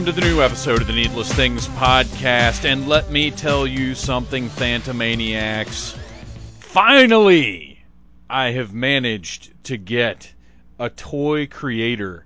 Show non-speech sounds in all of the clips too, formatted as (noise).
Welcome to the new episode of the Needless Things Podcast, and let me tell you something, Phantomaniacs. Finally, I have managed to get a toy creator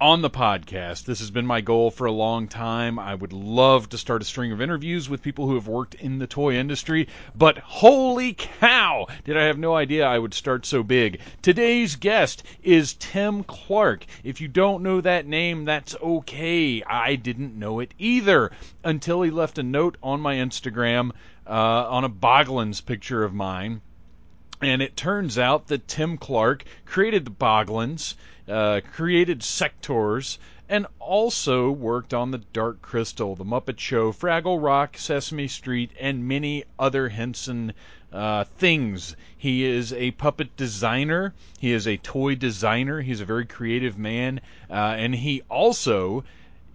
on the podcast. This has been my goal for a long time. I would love to start a string of interviews with people who have worked in the toy industry, but holy cow, did I have no idea I would start so big. Today's guest is Tim Clark. If you don't know that name, that's okay. I didn't know it either until he left a note on my Instagram uh, on a Boglins picture of mine. And it turns out that Tim Clark created the Boglins, uh, created Sectors, and also worked on the Dark Crystal, the Muppet Show, Fraggle Rock, Sesame Street, and many other Henson uh, things. He is a puppet designer. He is a toy designer. He's a very creative man, uh, and he also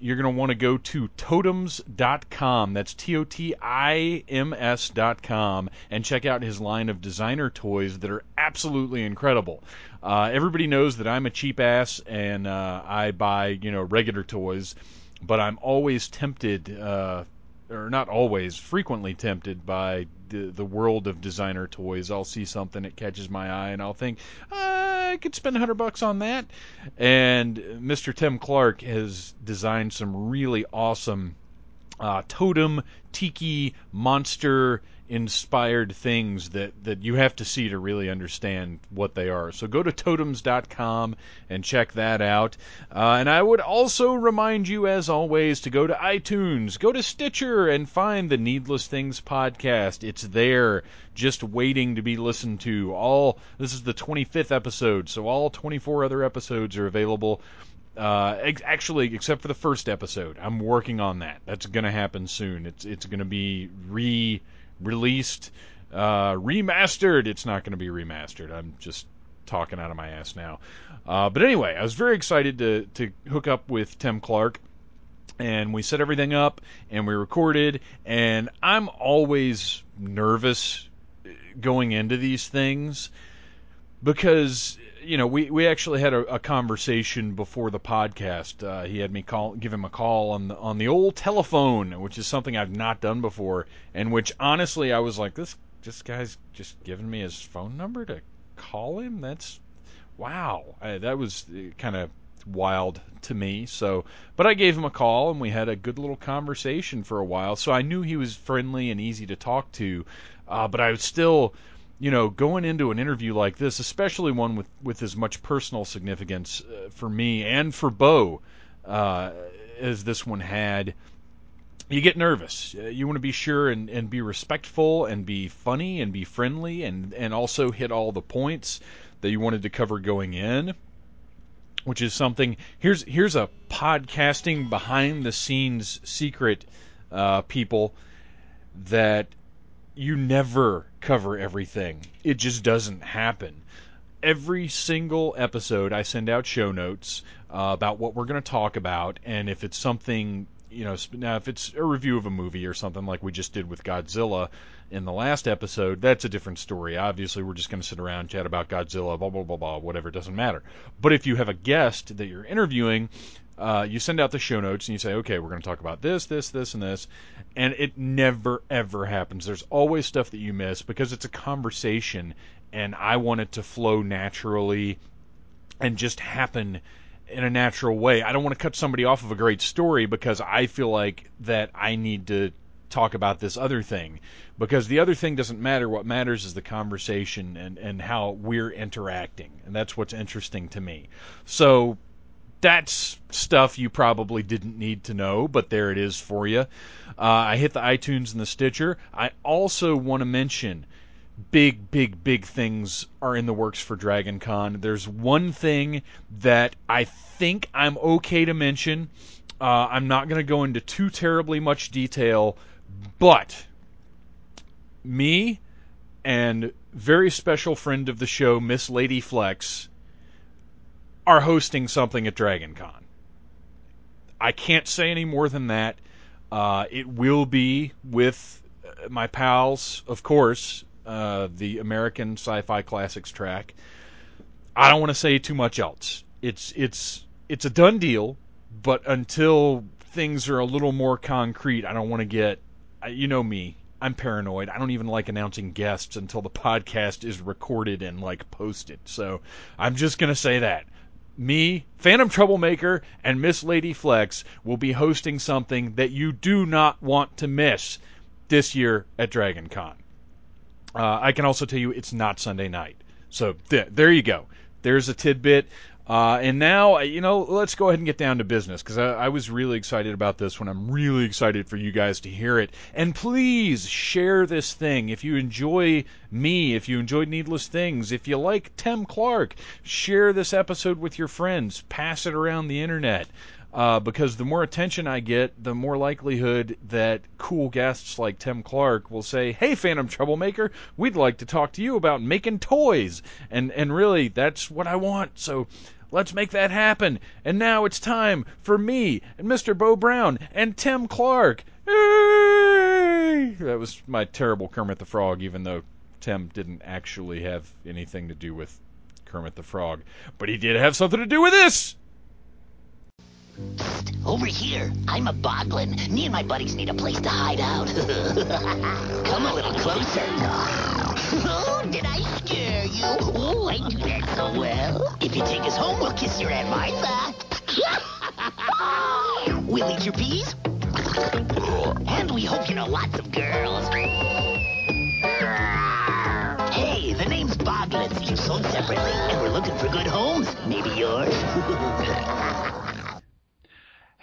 you're going to want to go to totims.com. That's T O T I M S.com and check out his line of designer toys that are absolutely incredible. Uh, everybody knows that I'm a cheap ass and uh, I buy, you know, regular toys, but I'm always tempted, uh, or not always, frequently tempted by the, the world of designer toys. I'll see something that catches my eye and I'll think, I could spend a hundred bucks on that. And Mr. Tim Clark has designed some really awesome uh, totem tiki monster inspired things that, that you have to see to really understand what they are. So go to totims.com and check that out. Uh, and I would also remind you, as always, to go to iTunes, go to Stitcher, and find the Needless Things podcast. It's there, just waiting to be listened to. All this is the 25th episode, so all 24 other episodes are available. Uh, ex- actually, except for the first episode, I'm working on that. That's going to happen soon. It's it's going to be re released, uh, remastered. It's not going to be remastered. I'm just talking out of my ass now. Uh, but anyway, I was very excited to to hook up with Tim Clark, and we set everything up and we recorded. And I'm always nervous going into these things because you know we we actually had a, a conversation before the podcast. Uh, he had me call give him a call on the on the old telephone, which is something I've not done before, and which honestly I was like this this guy's just giving me his phone number to call him. That's wow, I, that was kind of wild to me. So, but I gave him a call and we had a good little conversation for a while. So I knew he was friendly and easy to talk to, uh, but I was still you know, going into an interview like this, especially one with, with as much personal significance uh, for me and for Bo uh, as this one had, you get nervous. Uh, you want to be sure and, and be respectful and be funny and be friendly and, and also hit all the points that you wanted to cover going in. Which is something. Here's here's a podcasting behind the scenes secret, uh, people that you never cover everything. It just doesn't happen. Every single episode, I send out show notes uh, about what we're going to talk about, and if it's something, you know, now if it's a review of a movie or something like we just did with Godzilla in the last episode, that's a different story. Obviously, we're just going to sit around chat about Godzilla, blah blah blah blah, whatever. It doesn't matter. But if you have a guest that you're interviewing, uh, you send out the show notes and you say, okay, we're going to talk about this, this, this, and this, and it never ever happens. There's always stuff that you miss because it's a conversation, and I want it to flow naturally and just happen in a natural way. I don't want to cut somebody off of a great story because I feel like that I need to talk about this other thing because the other thing doesn't matter what matters is the conversation and and how we're interacting and that's what's interesting to me so that's stuff you probably didn't need to know, but there it is for you. Uh, I hit the iTunes and the Stitcher. I also want to mention big, big, big things are in the works for Dragon Con. There's one thing that I think I'm okay to mention. Uh, I'm not going to go into too terribly much detail, but me and very special friend of the show, Miss Lady Flex, are hosting something at Dragon Con. I can't say any more than that. Uh, it will be with uh, my pals, of course, uh, the American Sci-Fi Classics track. I don't want to say too much else. It's it's it's a done deal, but until things are a little more concrete, I don't want to get. You know me. I'm paranoid. I don't even like announcing guests until the (laughs) podcast is recorded and like posted. So I'm just gonna say that me, Phantom Troublemaker, and Miss Lady Flex will be hosting something that you do not want to miss this year at Dragon Con. Uh, I can also tell you it's not Sunday night. So th- there you go. There's a tidbit. Uh, and now, you know, let's go ahead and get down to business because I, I, was really excited about this one. I'm really excited for you guys to hear it. And please share this thing. If you enjoy me, if you enjoy Needless Things, if you like Tim Clark, share this episode with your friends. Pass it around the internet uh, because the more attention I get, the more likelihood that cool guests like Tim Clark will say, "Hey, Phantom Troublemaker, we'd like to talk to you about making toys," and and really, that's what I want. So. Let's make that happen. And now it's time for me and Mr. Bo Brown and Tim Clark. Hey! That was my terrible Kermit the Frog, even though Tim didn't actually have anything to do with Kermit the Frog. But he did have something to do with this! Psst, over here. I'm a boglin. Me and my buddies need a place to hide out. (laughs) Come a little closer. (laughs) Oh, did I scare you? Oh, I do that so well. If you take us home, we'll kiss your Aunt Martha. (laughs) we'll eat your peas. And we hope you know lots of girls. Hey, the name's Boglins, each sold separately, and we're looking for good homes. Maybe yours?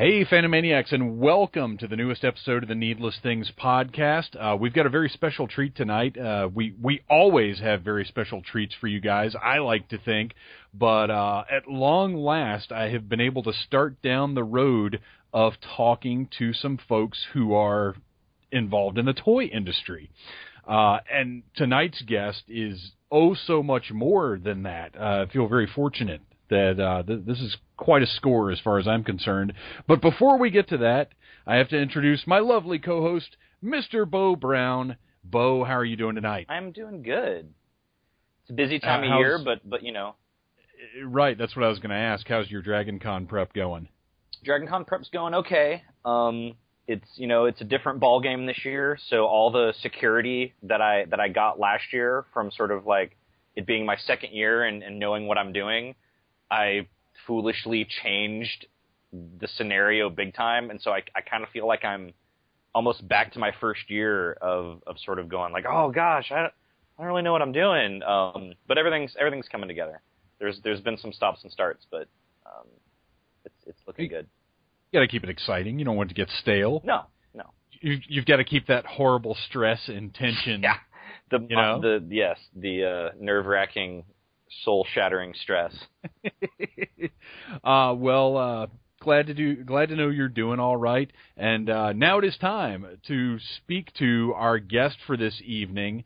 Hey, Phantomaniacs, and welcome to the newest episode of the Needless Things podcast. Uh, we've got a very special treat tonight. Uh, we we always have very special treats for you guys. I like to think, but uh, at long last, I have been able to start down the road of talking to some folks who are involved in the toy industry. Uh, and tonight's guest is oh so much more than that. Uh, I feel very fortunate that uh, th- this is quite a score as far as I'm concerned. But before we get to that, I have to introduce my lovely co-host, Mr. Bo Brown. Bo, how are you doing tonight? I'm doing good. It's a busy time uh, of year, but but you know. Uh, right, that's what I was going to ask. How's your Dragon Con prep going? Dragon Con prep's going okay. Um, it's you know it's a different ball game this year, so all the security that I that I got last year from sort of like it being my second year and, and knowing what I'm doing, I foolishly changed the scenario big time, and so I, I kind of feel like I'm almost back to my first year of, of sort of going like, oh gosh, I, I don't really know what I'm doing. Um, but everything's everything's coming together. There's there's been some stops and starts, but um, it's it's looking you, good. You got to keep it exciting. You don't want it to get stale. No, no. You you've got to keep that horrible stress and tension. (laughs) yeah. The you know? the yes the uh, nerve wracking soul shattering stress. (laughs) uh, well, uh, glad to do glad to know you're doing all right. And uh, now it is time to speak to our guest for this evening.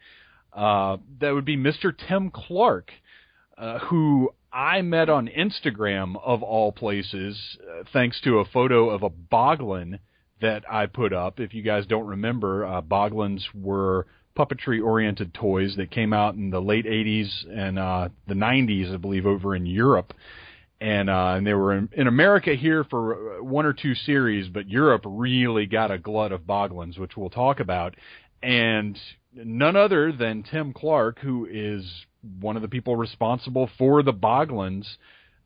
Uh, that would be Mr. Tim Clark, uh, who I met on Instagram of all places, uh, thanks to a photo of a boglin that I put up. If you guys don't remember, boglins were puppetry oriented toys that came out in the late 80s and uh, the 90s, I believe, over in Europe. And uh, and they were in, in America here for one or two series, but Europe really got a glut of Boglins, which we'll talk about. And none other than Tim Clark, who is one of the people responsible for the Boglins,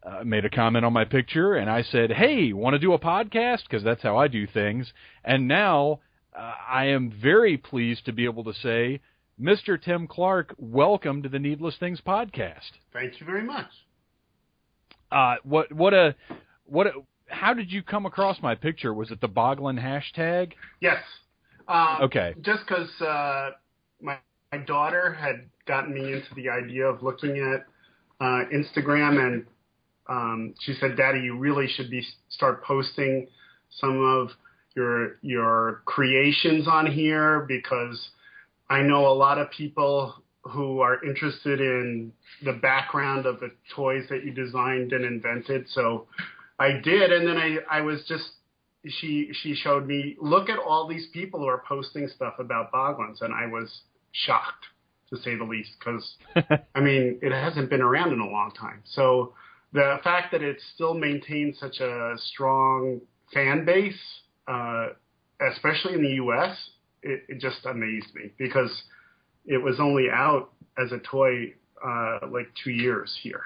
uh, made a comment on my picture, and I said, "Hey, want to do a podcast? Because that's how I do things." And now uh, I am very pleased to be able to say, Mr. Tim Clark, welcome to the Needless Things podcast. Thank you very much. Uh, what what a what? How did you come across my picture? Was it the Boglin hashtag? Yes. Um, Okay. Just because uh, my my daughter had gotten me into the idea of looking at uh, Instagram, and um, she said, "Daddy, you really should be start posting some of your your creations on here because I know a lot of people who are interested in the background of the toys that you designed and invented." So I did, and then I I was just she she showed me look at all these people who are posting stuff about Boglins, and I was shocked to say the least because (laughs) I mean it hasn't been around in a long time. So the fact that it still maintains such a strong fan base, uh, especially in the U.S., it, it just amazed me because it was only out as a toy uh, like two years here.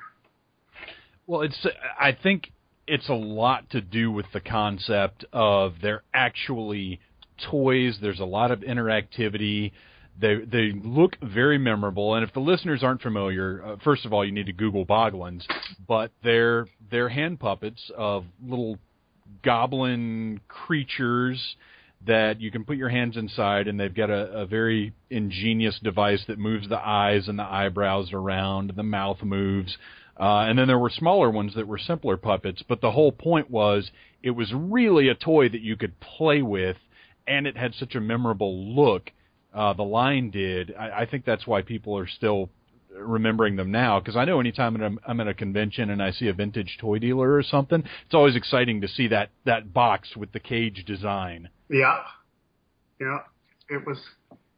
Well, it's. I think it's a lot to do with the concept of they're actually toys. There's a lot of interactivity. They they look very memorable, and if the listeners aren't familiar, uh, first of all, you need to Google Boglins, but they're they're hand puppets of little goblin creatures that you can put your hands inside, and they've got a, a very ingenious device that moves the eyes and the eyebrows around, the mouth moves. Uh, and then there were smaller ones that were simpler puppets, but the whole point was it was really a toy that you could play with, and it had such a memorable look. Uh, the line did. I, I think that's why people are still remembering them now. Because I know anytime I'm, I'm at a convention and I see a vintage toy dealer or something, it's always exciting to see that that box with the cage design. Yeah, yeah, it was.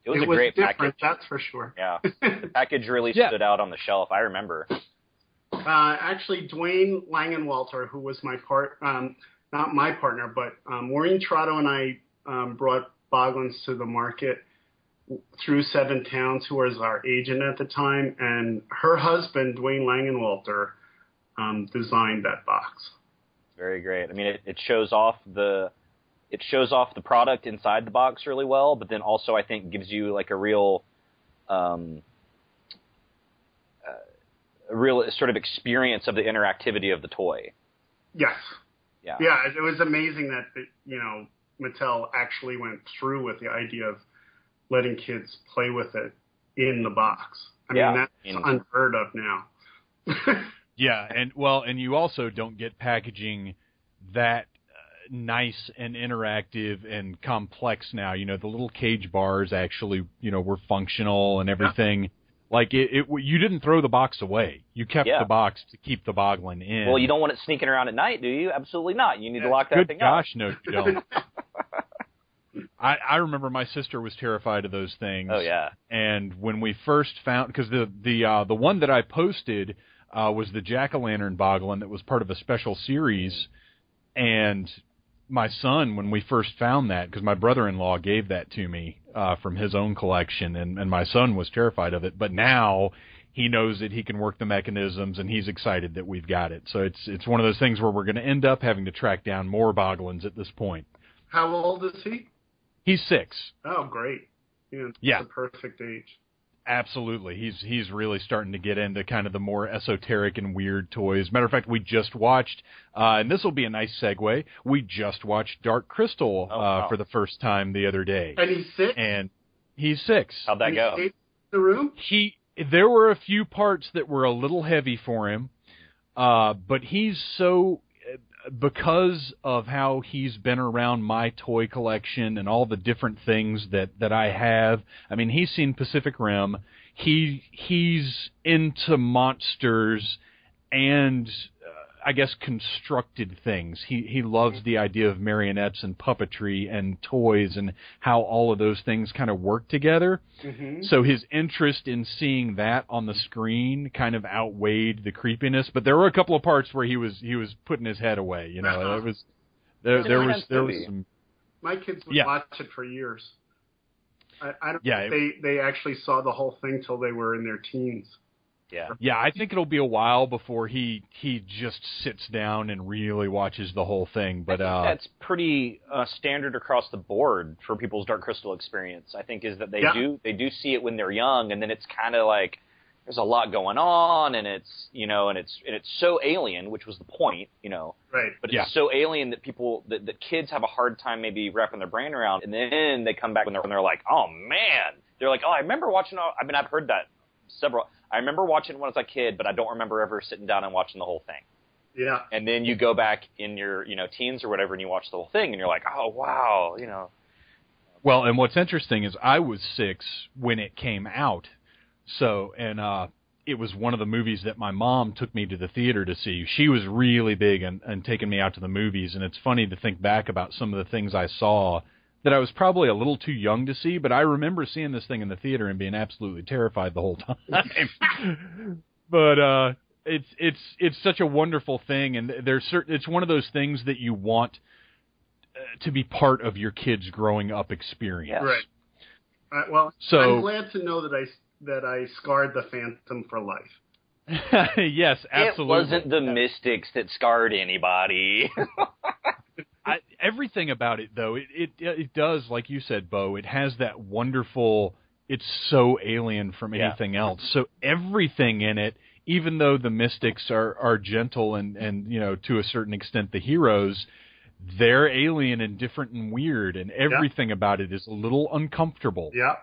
It was a great package. that's for sure. Yeah, the (laughs) package really Yeah. stood out on the shelf. I remember. Uh, actually, Dwayne Langenwalter, who was my part, um, not my partner, but um, Maureen Trotto and I um, brought Boglins to the market through Seven Towns, who was our agent at the time, and her husband, Dwayne Langenwalter, um, designed that box. Very great. I mean, it, it shows off the it shows off the product inside the box really well, but then also I think gives you like a real um, uh, a real sort of experience of the interactivity of the toy. Yes. Yeah. Yeah, it was amazing that you know Mattel actually went through with the idea of letting kids play with it in the box. I Yeah, mean, that's I unheard of now. (laughs) Yeah, and well, and you also don't get packaging that uh, nice and interactive and complex now. You know, the little cage bars actually, you know, were functional and everything. Like it, it, you didn't throw the box away. You kept Yeah. the box to keep the boglin in. Well, you don't want it sneaking around at night, do you? Absolutely not. You need to lock that thing Good thing gosh, no, you don't. (laughs) I, I remember my sister was terrified of those things. Oh yeah. and when we first found because the the uh, the one that I posted uh, was the jack o' lantern boglin that was part of a special series, and my son when we first found that because my brother-in-law gave that to me uh, from his own collection, and and my son was terrified of it, but now. He knows that he can work the mechanisms, and he's excited that we've got it. So it's it's one of those things where we're going to end up having to track down more boglins at this point. How old is he? He's six. Oh, great. Yeah, Yeah. It's a perfect age. Absolutely, he's he's really starting to get into kind of the more esoteric and weird toys. Matter of fact, we just watched, uh, and this will be a nice segue. We just watched Dark Crystal Oh, uh, wow. for the first time the other day, And he's sick. and he's six. How'd that And go? stayed in the room. He there were a few parts that were a little heavy for him, uh, but he's so because of how he's been around my toy collection and all the different things that that I have. I mean, he's seen Pacific Rim. He he's into monsters and I guess constructed things. He he loves the idea of marionettes and puppetry and toys and how all of those things kind of work together. Mm-hmm. So his interest in seeing that on the screen kind of outweighed the creepiness. But there were a couple of parts where he was he was putting his head away. You know, Uh-huh. it was there, there was there was some My kids would Yeah. watch it for years. I, I don't Yeah, think they they actually saw the whole thing till they were in their teens. Yeah. yeah. I think it'll be a while before he he just sits down and really watches the whole thing. But I think uh, that's pretty uh, standard across the board for people's Dark Crystal experience. I think is that they Yeah. do they do see it when they're young, and then it's kind of like there's a lot going on, and it's you know, and it's and it's so alien, which was the point, you know. Right. But it's Yeah. so alien that people that, that kids have a hard time maybe wrapping their brain around, and then they come back when they're when they're like, oh man, they're like, oh, I remember watching. all- I mean, I've heard that several. I remember watching it when I was a kid, but I don't remember ever sitting down and watching the whole thing. Yeah. And then you go back in your you know teens or whatever, and you watch the whole thing, and you're like, oh wow, you know. Well, and what's interesting is I was six when it came out, so and uh, it was one of the movies that my mom took me to the theater to see. She was really big and, and taking me out to the movies, and it's funny to think back about some of the things I saw that I was probably a little too young to see, but I remember seeing this thing in the theater and being absolutely terrified the whole (laughs) time. (laughs) but uh it's it's it's such a wonderful thing and there's certain it's one of those things that you want uh, to be part of your kids growing up experience. Right. Uh, well, So- I'm glad to know that I that I scarred the Phantom for life. (laughs) yes, absolutely. It wasn't the mystics that scarred anybody. I, everything about it though it, it it does like you said bo it has that wonderful it's so alien from Yeah. anything else so everything in it even though the mystics are are gentle and and you know to a certain extent the heroes they're alien and different and weird and everything about it is a little uncomfortable Yeah.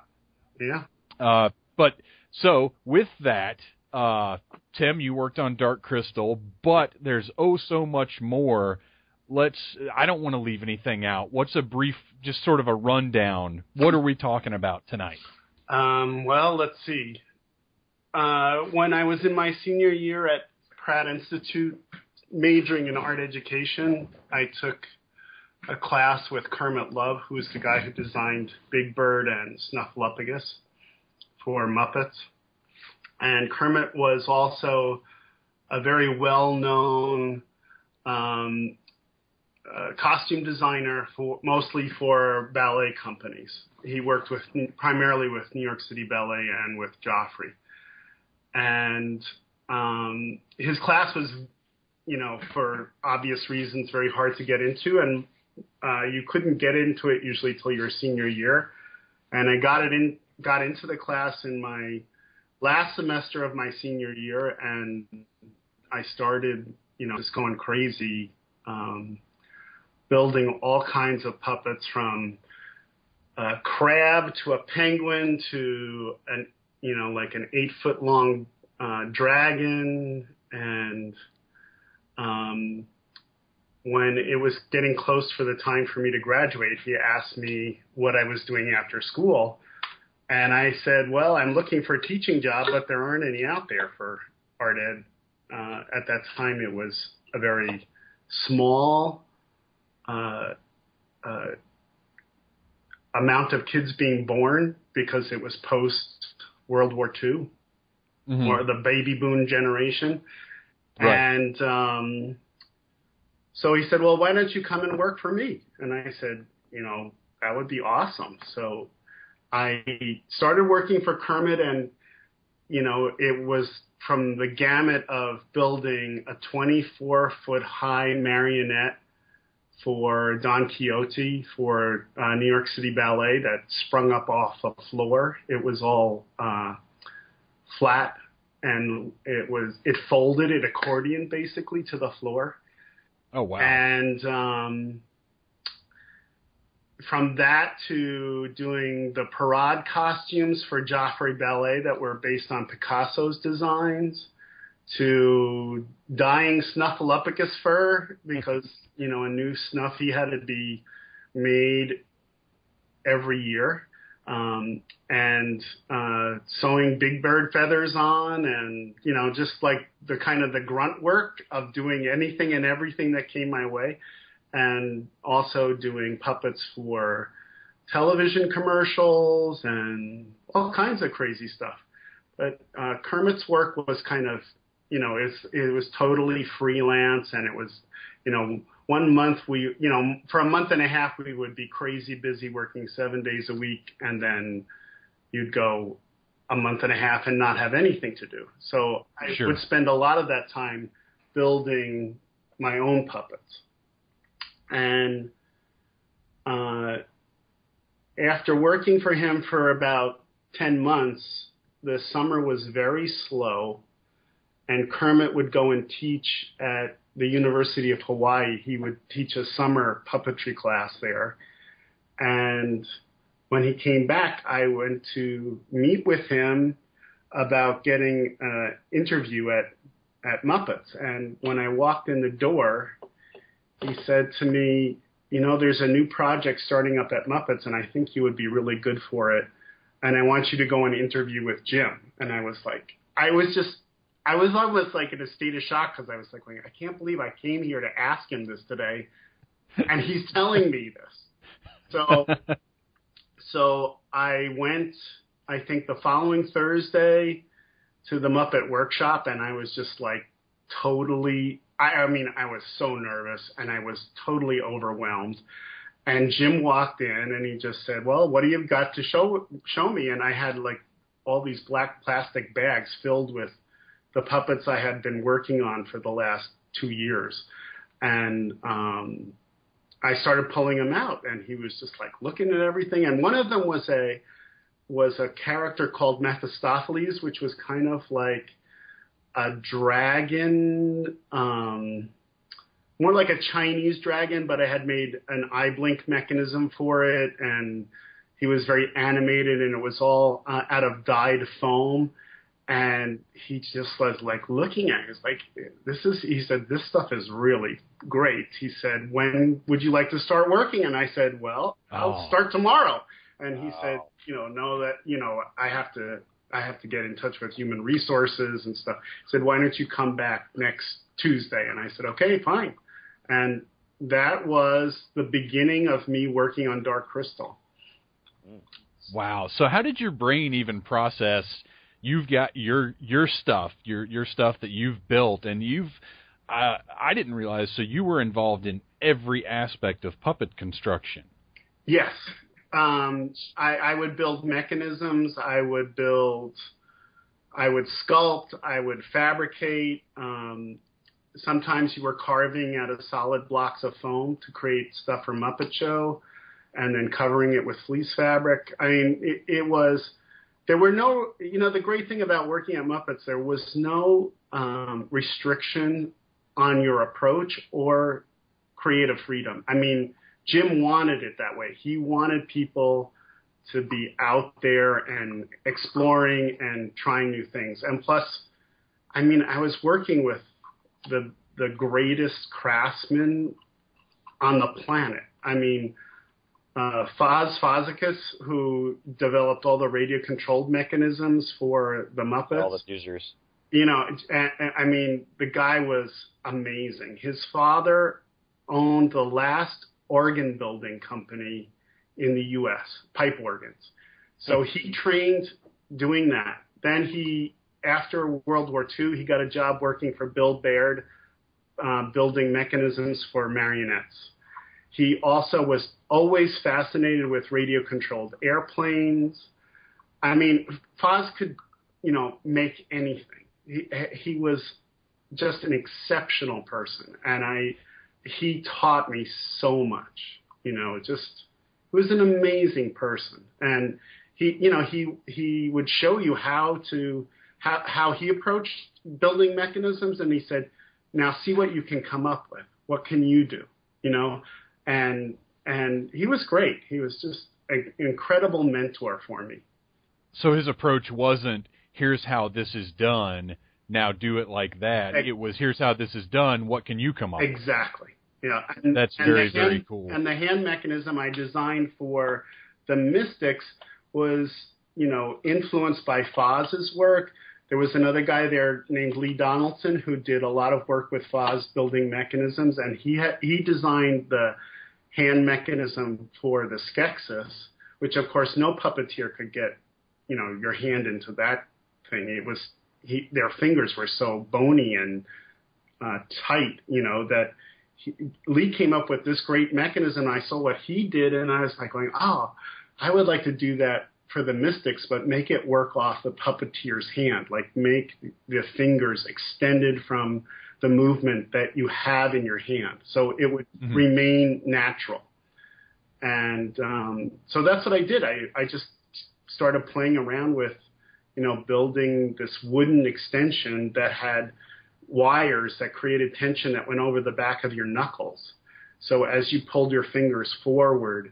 Yeah. uh, but so with that, uh, Tim, you worked on Dark Crystal, but there's oh so much more. Let's. I don't want to leave anything out. What's a brief, just sort of a rundown? What are we talking about tonight? Um, well, let's see. Uh, when I was in my senior year at Pratt Institute, majoring in art education, I took a class with Kermit Love, who's the guy who designed Big Bird and Snuffleupagus for Muppets. And Kermit was also a very well-known um, uh, costume designer for mostly for ballet companies. He worked with primarily with New York City Ballet and with Joffrey. And um, his class was, you know, for obvious reasons, very hard to get into, and uh, you couldn't get into it usually till your senior year. And I got it in, got into the class in my last semester of my senior year, and I started, you know, just going crazy. Um, building all kinds of puppets from a crab to a penguin to an you know like an eight foot long uh, dragon. And um, when it was getting close for the time for me to graduate he asked me what i was doing after school. And i said well i'm looking for a teaching job but there aren't any out there for art ed. Uh, at that time it was a very small amount of kids being born because it was post World War II Mm-hmm. or the baby boom generation. Right. And um, so he said, Well, why don't you come and work for me? And I said, You know, that would be awesome. So I started working for Kermit, and, you know, it was from the gamut of building a 24 foot high marionette for Don Quixote for uh, New York City Ballet that sprung up off a floor. It was all uh, flat and it was it folded it accordion basically to the floor. Oh wow! And um, from that to doing the parade costumes for Joffrey Ballet that were based on Picasso's designs, to dyeing Snuffleupagus fur because you know a new Snuffy had to be made every year, um, and uh, sewing Big Bird feathers on, and you know just like the kind of the grunt work of doing anything and everything that came my way, and also doing puppets for television commercials and all kinds of crazy stuff. But uh, Kermit's work was kind of you know, it's, it was totally freelance and it was, you know, one month we, you know, for a month and a half we would be crazy busy working seven days a week and then you'd go a month and a half and not have anything to do. So I Sure. would spend a lot of that time building my own puppets. And uh, after working for him for about 10 months, the summer was very slow, and Kermit would go and teach at the University of Hawaii. He would teach a summer puppetry class there. And when he came back, I went to meet with him about getting an interview at, at Muppets. And when I walked in the door, he said to me, You know, there's a new project starting up at Muppets, and I think you would be really good for it. And I want you to go and interview with Jim. And I was like, I was just I was almost like in a state of shock because I was like, I can't believe I came here to ask him this today, and he's (laughs) telling me this. So, (laughs) so I went. I think the following Thursday to the Muppet Workshop, and I was just like totally. I, I mean, I was so nervous, and I was totally overwhelmed. And Jim walked in, and he just said, "Well, what do you got to show show me?" And I had like all these black plastic bags filled with the puppets I had been working on for the last two years. And um, I started pulling them out, and he was just like looking at everything. And one of them was a was a character called Mephistopheles, which was kind of like a dragon, um, more like a Chinese dragon, but I had made an eye blink mechanism for it, and he was very animated, and it was all uh, out of dyed foam and he just was like looking at it. He's like, this is, he said, this stuff is really great. He said, when would you like to start working? And I said, well, I'll Oh. start tomorrow. And he said, you know, know that, you know, I have to, I have to get in touch with human resources and stuff. He said, why don't you come back next Tuesday? And I said, okay, fine. And that was the beginning of me working on Dark Crystal. Wow. So how did your brain even process you've got your your stuff, your your stuff that you've built and you've uh, I didn't realize so you were involved in every aspect of puppet construction. Yes. Um, I, I would build mechanisms. I would build, I would sculpt. I would fabricate. Um, sometimes you were carving out of solid blocks of foam to create stuff for Muppet Show and then covering it with fleece fabric. I mean, it, it was, there were no, you know, the great thing about working at Muppets, there was no um, restriction on your approach or creative freedom. I mean, Jim wanted it that way. He wanted people to be out there and exploring and trying new things. And plus, I mean, I was working with the the greatest craftsmen on the planet. I mean, uh, Faz Fazakas, who developed all the radio controlled mechanisms for the Muppets All the users. you know, I, I mean, the guy was amazing. His father owned the last organ building company in the U.S., pipe organs. So he trained doing that. Then he, after World War II, he got a job working for Bill Baird, uh, building mechanisms for marionettes. He also was always fascinated with radio controlled airplanes. I mean, Faz could, you know, make anything. He, he was just an exceptional person, and I he taught me so much. You know, just he was an amazing person, and he you know he he would show you how to how how he approached building mechanisms, and he said, now see what you can come up with. What can you do? You know, and and he was great. He was just an incredible mentor for me. So his approach wasn't here's how this is done, now do it like that. It was here's how this is done, what can you come up with? Exactly. Yeah. And, That's and very, hand, very cool. And the hand mechanism I designed for the Mystics was, you know, influenced by Faz's work. There was another guy there named Lee Donaldson who did a lot of work with Faz building mechanisms, and he had, he designed the hand mechanism for the Skeksis, which of course no puppeteer could get, you know, your hand into that thing. It was he, their fingers were so bony and uh, tight, you know, that he, Lee came up with this great mechanism. I saw what he did, and I was like going, oh, I would like to do that for the Mystics, but make it work off the puppeteer's hand, like make the fingers extended from the movement that you have in your hand, so it would Mhm. remain natural. And um, so that's what I did. I, I just started playing around with you know, building this wooden extension that had wires that created tension that went over the back of your knuckles. So as you pulled your fingers forward,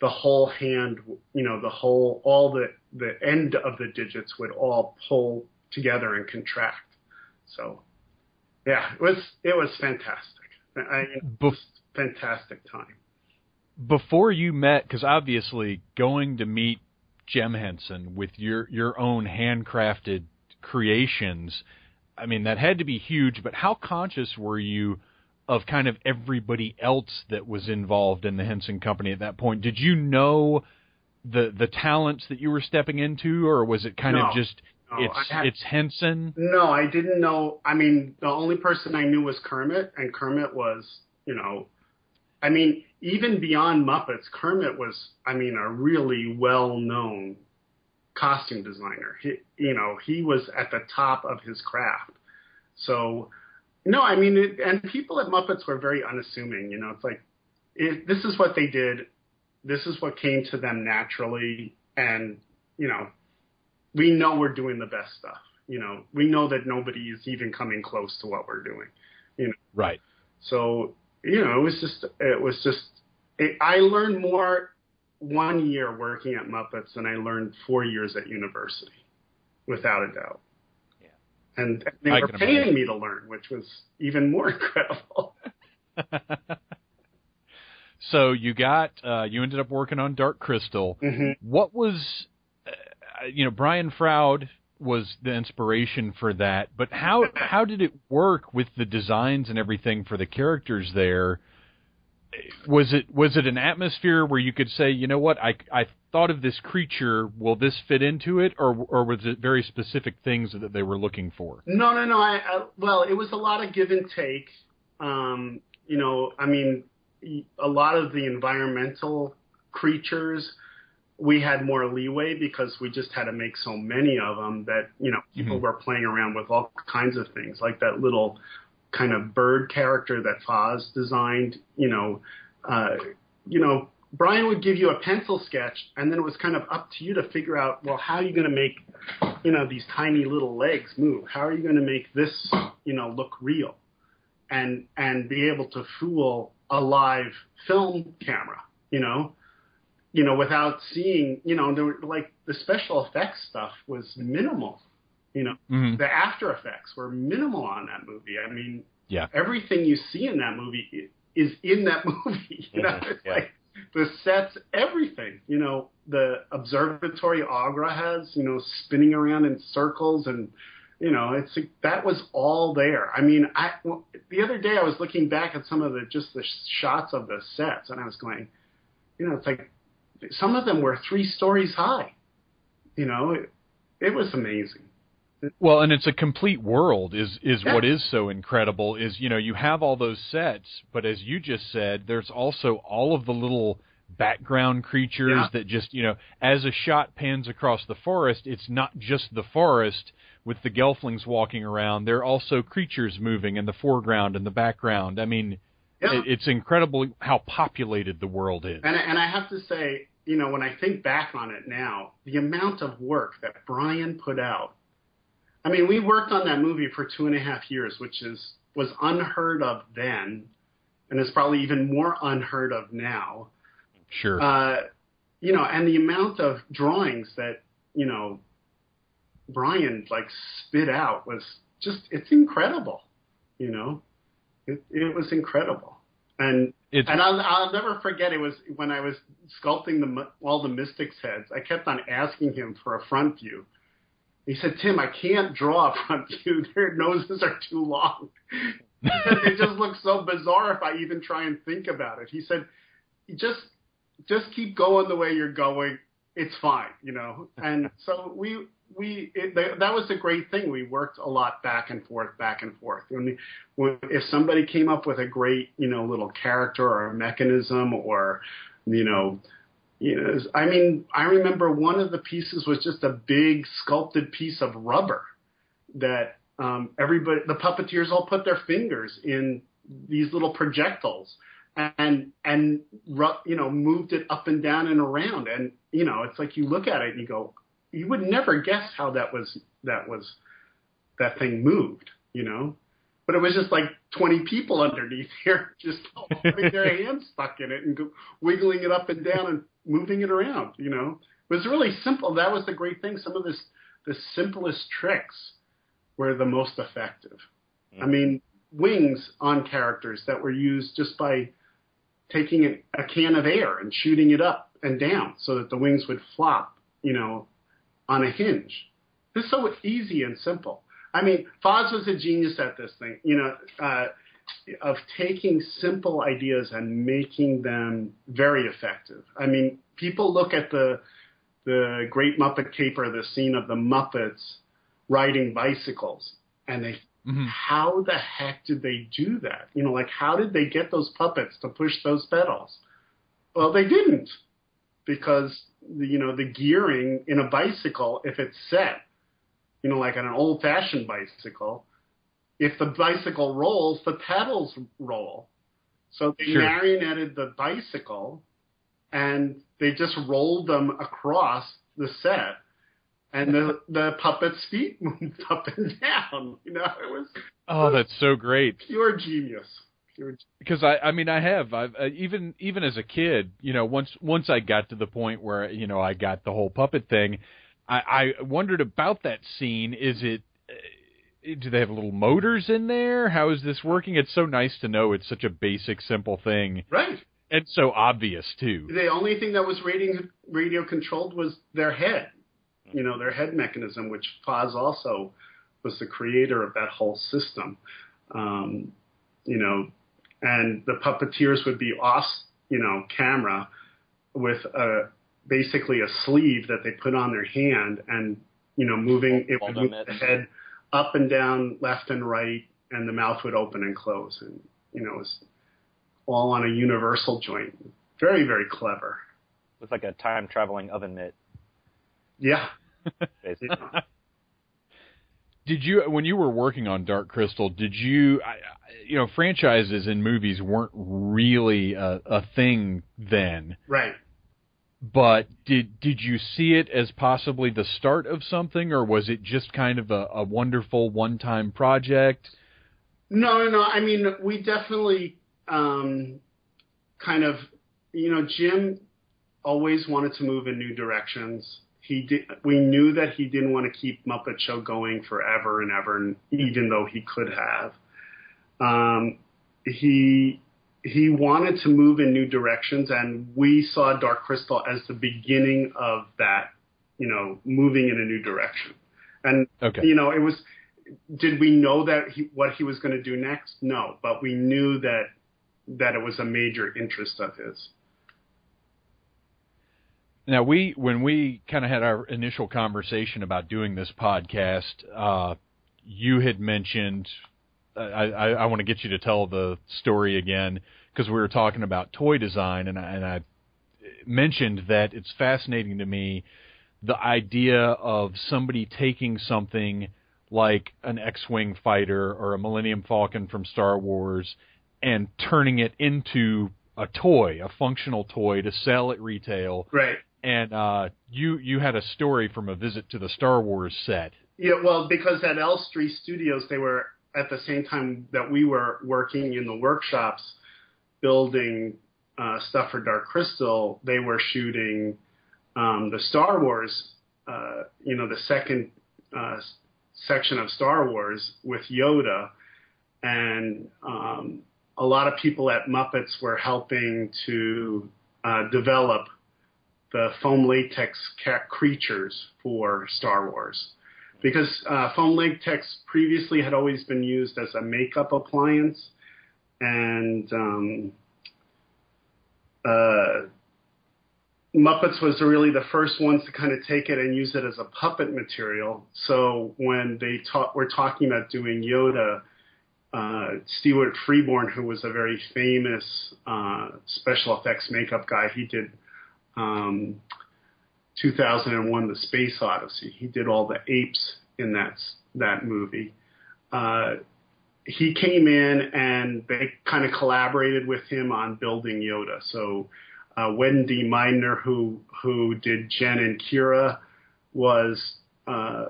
the whole hand, you know, the whole, all the, the end of the digits would all pull together and contract. So, yeah, it was, it was fantastic. I, Bef- fantastic time. Before you met, because obviously going to meet Jim Henson with your your own handcrafted creations, I mean that had to be huge. But how conscious were you of kind of everybody else that was involved in the Henson Company at that point? Did you know the the talents that you were stepping into, or was it kind No. of just No, it's had- it's Henson? No, I didn't know. I mean, the only person I knew was Kermit, and Kermit was, you know, I mean, even beyond Muppets, Kermit was, I mean, a really well-known costume designer. He, you know, he was at the top of his craft. So, no, I mean, it, and people at Muppets were very unassuming. You know, it's like, it, this is what they did. This is what came to them naturally, and you know, we know we're doing the best stuff. You know, we know that nobody is even coming close to what we're doing. You know, right. So, you know, it was just, it was just, it, I learned more one year working at Muppets than I learned four years at university, without a doubt. Yeah. And, and they I were paying imagine. me to learn, which was even more (laughs) incredible. (laughs) so you got uh, you ended up working on Dark Crystal. hmm What was you know Brian Froud was the inspiration for that, but how how did it work with the designs and everything for the characters there? Was it was it an atmosphere where you could say, you know what, I I thought of this creature, will this fit into it, or or was it very specific things that they were looking for? No, no, no. I, I well, it was a lot of give and take. Um, you know, I mean, a lot of the environmental creatures we had more leeway because we just had to make so many of them that you know people Mhm. were playing around with all kinds of things like that little kind of bird character that Faz designed. You know, uh, you know. Brian would give you a pencil sketch, and then it was kind of up to you to figure out, well, how are you going to make you know these tiny little legs move how are you going to make this you know look real and and be able to fool a live film camera you know you know without seeing you know there were like the special effects stuff was minimal you know Mm-hmm. the after effects were minimal on that movie i mean Yeah. everything you see in that movie is in that (laughs) movie you know Mhm, it's yeah. like the sets everything you know the observatory Aughra has you know spinning around in circles and you know it's like, that was all there i mean i the other day i was looking back at some of the just the shots of the sets and i was going you know it's like some of them were three stories high you know it, it was amazing Well, and it's a complete world is is Yeah. what is so incredible is you know you have all those sets, but as you just said, there's also all of the little background creatures Yeah. that just you know as a shot pans across the forest, it's not just the forest with the gelflings walking around. There are also creatures moving in the foreground and the background. I mean, yeah it, it's incredible how populated the world is. And, and I have to say, you know, when I think back on it now, the amount of work that Brian put out. I mean, we worked on that movie for two and a half years, which is was unheard of then, and is probably even more unheard of now. Sure. Uh, you know, and the amount of drawings that you know Brian like spit out was just it's incredible. You know, it, it was incredible, and it's and I'll, I'll never forget. It was when I was sculpting the all the mystics heads. I kept on asking him for a front view. He said, "Tim, I can't draw a front view. (laughs) Their noses are too long. it just looks so bizarre if I even try and think about it." He said, "Just just keep going the way you're going. It's fine, you know." And so we we it, that was a great thing. We worked a lot back and forth, back and forth. When, when if somebody came up with a great you know little character or a mechanism or you know you know I mean I remember one of the pieces was just a big sculpted piece of rubber that um, everybody the puppeteers all put their fingers in these little projectiles and and you know moved it up and down and around and you know it's like you look at it and you go you would never guess how that was that was that thing moved, you know. But it was just like 20 people underneath (laughs) here, just putting their (laughs) hands stuck in it and go, wiggling it up and down and moving it around. You know, it was really simple. That was the great thing. Some of this, the simplest tricks were the most effective. Mm. I mean, wings on characters that were used just by taking a, a can of air and shooting it up and down so that the wings would flop, you know, on a hinge. It's so easy and simple. I mean, Faz was a genius at this thing, you know, uh, of taking simple ideas and making them very effective. I mean, people look at the the Great Muppet Caper, the scene of the Muppets riding bicycles, and they Mhm. how the heck did they do that? You know, like how did they get those puppets to push those pedals? Well, they didn't because the, you know the gearing in a bicycle, if it's set, you know, like on an old-fashioned bicycle, if the bicycle rolls, the pedals roll. So they Sure. marionetted the bicycle, and they just rolled them across the set, and the the puppet's feet (laughs) moved up and down. You know, it was Oh, that's so great. pure genius. Because I I mean I have I've uh, even even as a kid you know once once I got to the point where you know I got the whole puppet thing I I wondered about that scene is it uh, do they have little motors in there how is this working it's so nice to know it's such a basic simple thing Right. and so obvious too The only thing that was radio radio controlled was their head. You know, their head mechanism, which Faz also was the creator of that whole system. Um, you know, and the puppeteers would be off, you know, camera with a basically a sleeve that they put on their hand and you know moving it would move the head up and down, left and right, and the mouth would open and close, and you know it was all on a universal joint. Very very clever. Looks like a time traveling oven mitt, Yeah. (laughs) yeah. Did you when you were working on Dark Crystal did you you know franchises in movies weren't really a, a thing then Right. but did did you see it as possibly the start of something or was it just kind of a, a wonderful one time project No, no, no. I mean, we definitely um, kind of, you know, Jim always wanted to move in new directions. He did. We knew that he didn't want to keep Muppet Show going forever and ever, and even though he could have. Um, he he wanted to move in new directions, and we saw Dark Crystal as the beginning of that. You know, moving in a new direction, and okay you know, it was. Did we know that he, what he was going to do next? No, but we knew that that it was a major interest of his. Now we when we kind of had our initial conversation about doing this podcast uh you had mentioned I, I, I want to get you to tell the story again because we were talking about toy design, and I, and I mentioned that it's fascinating to me the idea of somebody taking something like an X-wing fighter or a Millennium Falcon from Star Wars and turning it into a toy, a functional toy to sell at retail. Right. And uh, you you had a story from a visit to the Star Wars set. Yeah, well, because at Elstree Studios, they were at the same time that we were working in the workshops building uh, stuff for Dark Crystal, they were shooting um, the Star Wars, uh, you know, the second uh, section of Star Wars with Yoda, and um, a lot of people at Muppets were helping to uh, develop the foam latex ca- creatures for Star Wars because uh, foam latex previously had always been used as a makeup appliance, and um, uh, Muppets was really the first ones to kind of take it and use it as a puppet material. So when they ta- were talking about doing Yoda, uh, Stuart Freeborn, who was a very famous uh, special effects makeup guy, he did. Um, 2001: The Space Odyssey. He did all the apes in that that movie. Uh, he came in and they kind of collaborated with him on building Yoda. So uh, Wendy Midener, who who did Jen and Kira, was, uh,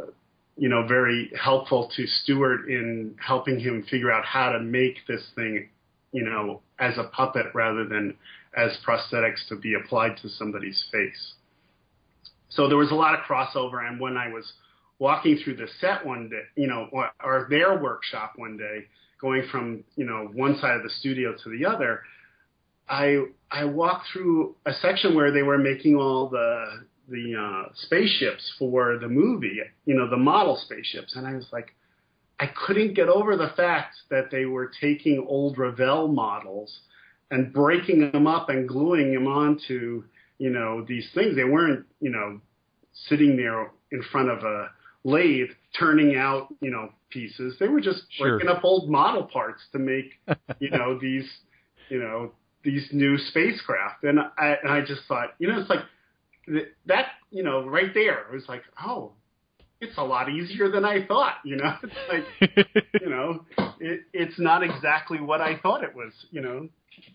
you know, very helpful to Stuart in helping him figure out how to make this thing, you know, as a puppet rather than as prosthetics to be applied to somebody's face. So there was a lot of crossover, and when I was walking through the set one day, you know, or, their workshop one day, going from you know one side of the studio to the other, I I walked through a section where they were making all the the uh, spaceships for the movie, you know, the model spaceships, and I was like, I couldn't get over the fact that they were taking old Revell models and breaking them up and gluing them onto, you know, these things. They weren't, you know, sitting there in front of a lathe turning out, you know, pieces. They were just Sure. breaking up old model parts to make, you know, (laughs) these, you know, these new spacecraft. And I, and I just thought, you know, it's like that, you know, right there. It was like, oh, it's a lot easier than I thought. You know, (laughs) it's like, you know, it, it's not exactly what I thought it was. You know,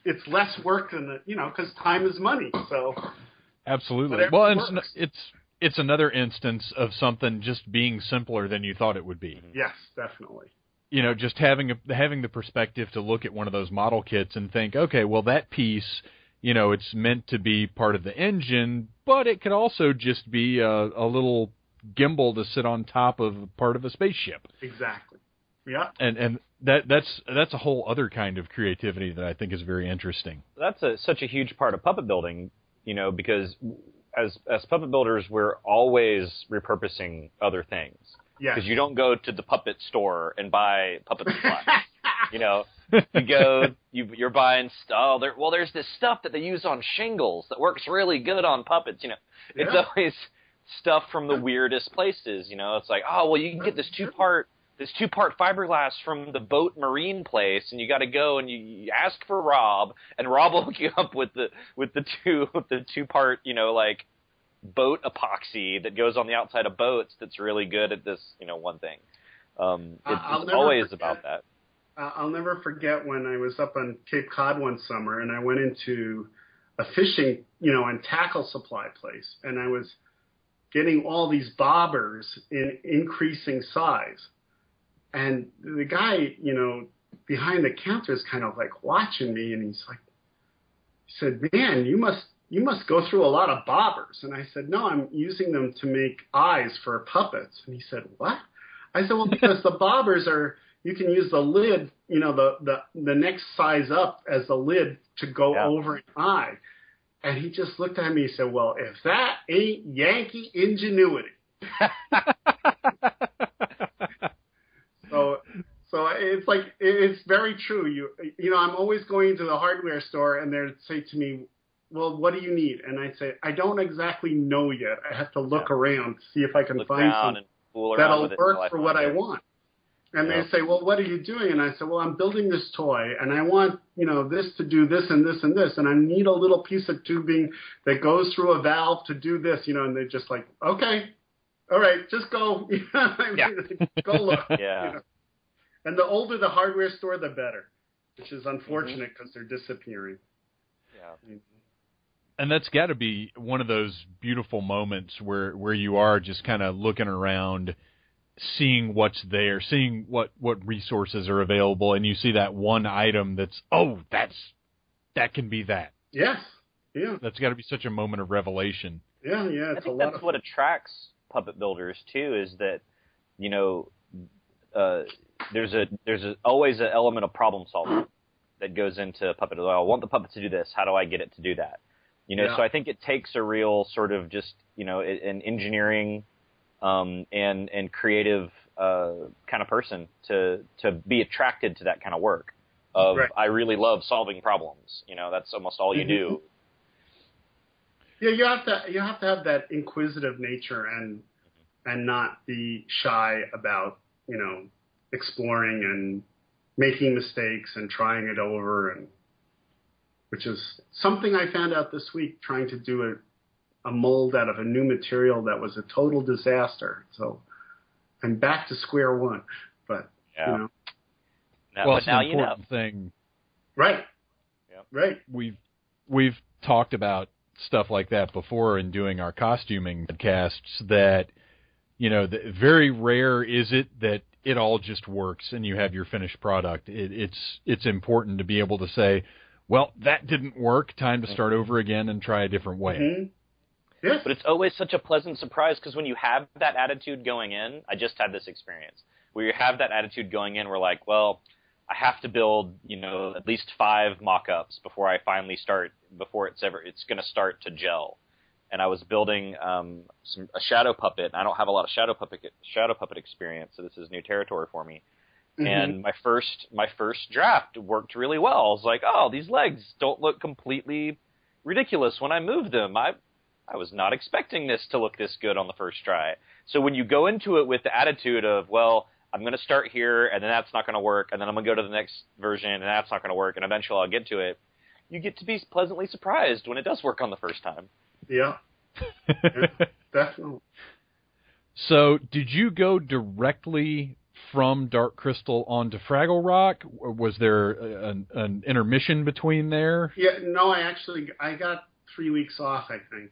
it's less work than the, you know, because time is money. So Absolutely. Well, it's, it's it's another instance of something just being simpler than you thought it would be. Mm-hmm. yes, definitely. You know, just having a, having the perspective to look at one of those model kits and think, okay, well that piece, you know, it's meant to be part of the engine, but it could also just be a, a little gimbal to sit on top of part of a spaceship. Exactly. Yeah. And and that that's that's a whole other kind of creativity that I think is very interesting. that's a, such a huge part of puppet building, you know, because as as puppet builders, we're always repurposing other things Yes. because you don't go to the puppet store and buy puppet supplies. (laughs) you know, you go, you you're buying stuff. Oh, well, there's this stuff that they use on shingles that works really good on puppets. You know, it's always stuff from the weirdest places. You know, it's like, oh, well, you can get this two part this two part fiberglass from the boat marine place, and you got to go and you, you ask for Rob, and Rob (laughs) will hook you up with the with the two (laughs) with the two part, you know, like boat epoxy that goes on the outside of boats. That's really good at this, you know, one thing. Um, it's it's always forget- about that. I'll never forget when I was up on Cape Cod one summer and I went into a fishing, you know, and tackle supply place and I was getting all these bobbers in increasing size. And the guy, you know, behind the counter is kind of like watching me and he's like, he said, man, you must, you must go through a lot of bobbers. And I said, no, I'm using them to make eyes for puppets. And he said, what? I said, well, because the bobbers are, you can use the lid, you know, the, the, the next size up as the lid to go Yeah. over an eye. And he just looked at me and said, well, if that ain't Yankee ingenuity. (laughs) so it's like it's very true. You you know, I'm always going to the hardware store, and they'd say to me, "Well, what do you need?" And I'd say, "I don't exactly know yet. I have to look around to see if I can Look find something and fool around that'll work for what find I want." And Yeah. they say, "Well, what are you doing?" And I say, "Well, I'm building this toy, and I want you know this to do this and this and this, and I need a little piece of tubing that goes through a valve to do this." You know, and they're just like, "Okay, all right, just go, (laughs) I mean, go look." (laughs) Yeah. you know. And the older the hardware store, the better, which is unfortunate Mm-hmm. because they're disappearing. Yeah. and that's got to be one of those beautiful moments where where you are just kind of looking around seeing what's there seeing what what resources are available and you see that one item that's oh that's that can be that Yes, yeah, that's got to be such a moment of revelation yeah, yeah. I It's a think lot that's of what attracts puppet builders too is that you know uh, there's a there's a, always an element of problem solving that goes into puppet. Well, I want the puppet to do this. How do I get it to do that? You know, Yeah. so I think it takes a real sort of just you know an engineering um, and and creative uh, kind of person to to be attracted to that kind of work. Of Right. I really love solving problems. You know, that's almost all you do. Yeah, you have to you have to have that inquisitive nature and and not be shy about you know exploring and making mistakes and trying it over and which is something I found out this week trying to do a a mold out of a new material that was a total disaster. So I'm back to square one. But Yeah. you know, Now- well it's now an you know. important thing right, Yep. right, we've we've talked about stuff like that before in doing our costuming podcasts that you know, the, very rare is it that it all just works and you have your finished product. It, it's it's important to be able to say, well, that didn't work. Time to start over again and try a different way. Mm-hmm. Yes. But it's always such a pleasant surprise because when you have that attitude going in, I just had this experience where you have that attitude going in, we're like, well, I have to build, you know, at least five mock-ups before I finally start, before it's ever, it's going to start to gel. And I was building um, some, a shadow puppet. And I don't have a lot of shadow puppet shadow puppet experience, so this is new territory for me. Mm-hmm. And my first my first draft worked really well. I was like, oh, these legs don't look completely ridiculous when I move them. I I was not expecting this to look this good on the first try. So when you go into it with the attitude of, well, I'm going to start here, and then that's not going to work, and then I'm going to go to the next version, and that's not going to work, and eventually I'll get to it. You get to be pleasantly surprised when it does work on the first time. Yeah. yeah (laughs) definitely. So, did you go directly from Dark Crystal onto Fraggle Rock? Or was there an, an intermission between there? Yeah, no, I actually I got three weeks off. I think.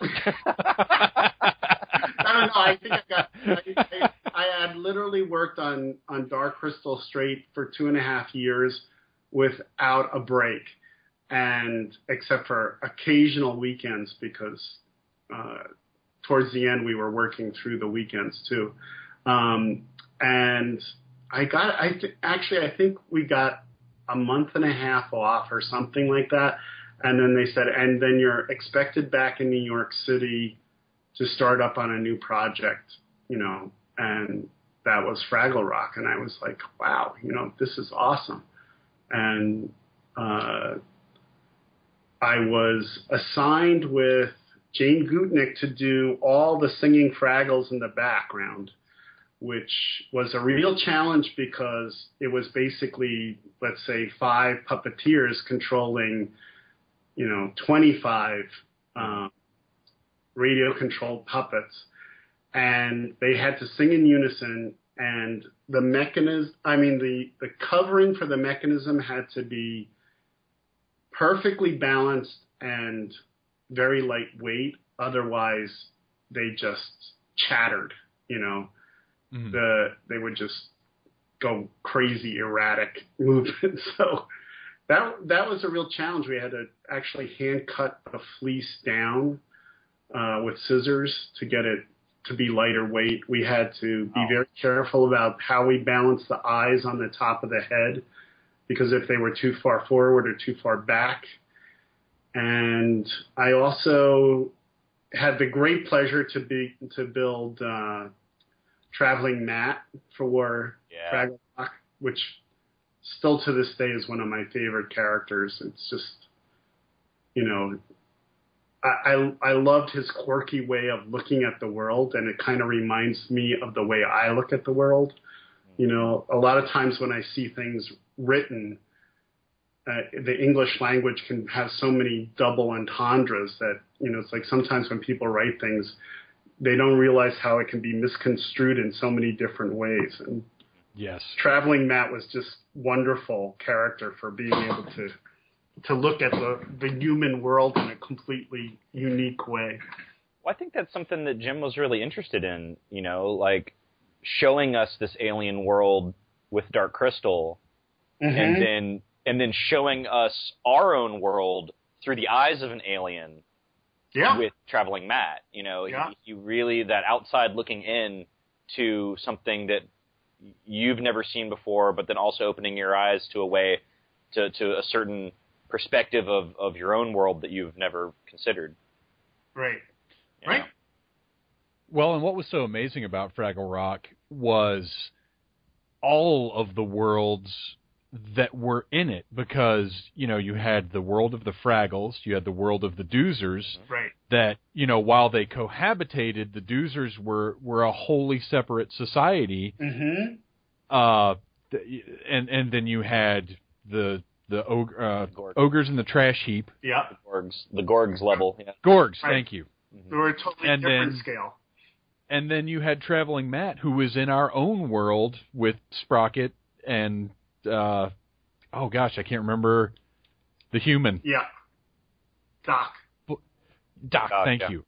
(laughs) I don't know. I think I got. I, I, had literally worked on on Dark Crystal straight for two and a half years without a break, and except for occasional weekends because uh, towards the end we were working through the weekends too. Um, and I got. I th- actually I think we got a month and a half off or something like that. And then they said, and then you're expected back in New York City to start up on a new project, you know, and that was Fraggle Rock. And I was like, wow, you know, this is awesome. And uh, I was assigned with Jane Gootnick to do all the singing Fraggles in the background, which was a real challenge because it was basically, let's say, five puppeteers controlling, you know, 25 um, radio controlled puppets. And they had to sing in unison and the mechanism I mean the, the covering for the mechanism had to be perfectly balanced and very lightweight. Otherwise they just chattered, you know. Mm-hmm. The they would just go crazy erratic (laughs) movement. So that that was a real challenge. We had to actually hand cut the fleece down uh, with scissors to get it to be lighter weight. We had to be oh. very careful about how we balanced the eyes on the top of the head because if they were too far forward or too far back. And I also had the great pleasure to be to build uh, traveling Matt for yeah. Rock, which still to this day is one of my favorite characters. It's just, you know, I, I, loved his quirky way of looking at the world, and it kind of reminds me of the way I look at the world. You know, a lot of times when I see things written, uh, the English language can have so many double entendres that you know it's like sometimes when people write things, they don't realize how it can be misconstrued in so many different ways. And yes, traveling Matt was just wonderful character for being able to to look at the, the human world in a completely unique way. Well, I think that's something that Jim was really interested in, you know, like showing us this alien world with Dark Crystal mm-hmm. and then and then showing us our own world through the eyes of an alien yeah. with traveling Matt. You know, yeah. he, he really that outside looking in to something that you've never seen before, but then also opening your eyes to a way to, to a certain perspective of, of your own world that you've never considered. Right. You right. Know? Well, and what was so amazing about Fraggle Rock was all of the worlds that were in it because you know you had the world of the Fraggles, you had the world of the Doozers. Right. That you know while they cohabitated, the Doozers were were a wholly separate society. Mm-hmm. Uh, and and then you had the the og- uh, ogres in the trash heap. Yeah. The Gorgs, the Gorgs level. Yeah. Gorgs, right. thank you. Mm-hmm. They were a totally and different then, scale. And then you had traveling Matt, who was in our own world with Sprocket and uh, oh gosh, I can't remember the human. Yeah. Doc. Doc, Doc, thank yeah. you.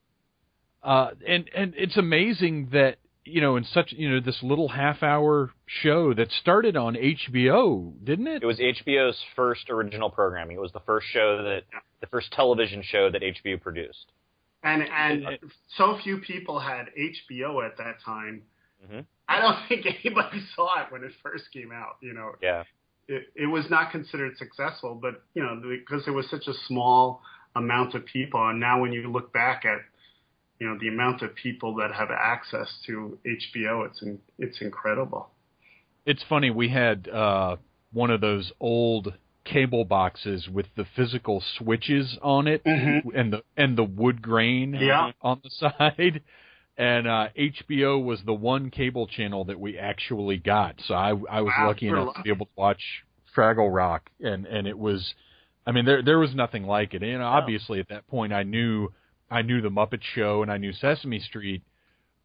Uh, and and it's amazing that you know in such you know this little half hour show that started on HBO, didn't it? It was HBO's first original programming. It was the first show that the first television show that HBO produced. And and so few people had HBO at that time. Mhm. I don't think anybody (laughs) saw it when it first came out. You know, Yeah. it, it was not considered successful, but you know because it was such a small amount of people, and now when you look back at you know the amount of people that have access to HBO, it's in, it's incredible. It's funny we had uh, one of those old cable boxes with the physical switches on it Mhm. and the and the wood grain Yeah. on the (laughs) side. And uh, HBO was the one cable channel that we actually got, so I I was Wow, lucky you're enough to be able to watch Fraggle Rock, and and it was, I mean there there was nothing like it. And obviously at that point I knew I knew the Muppet Show and I knew Sesame Street,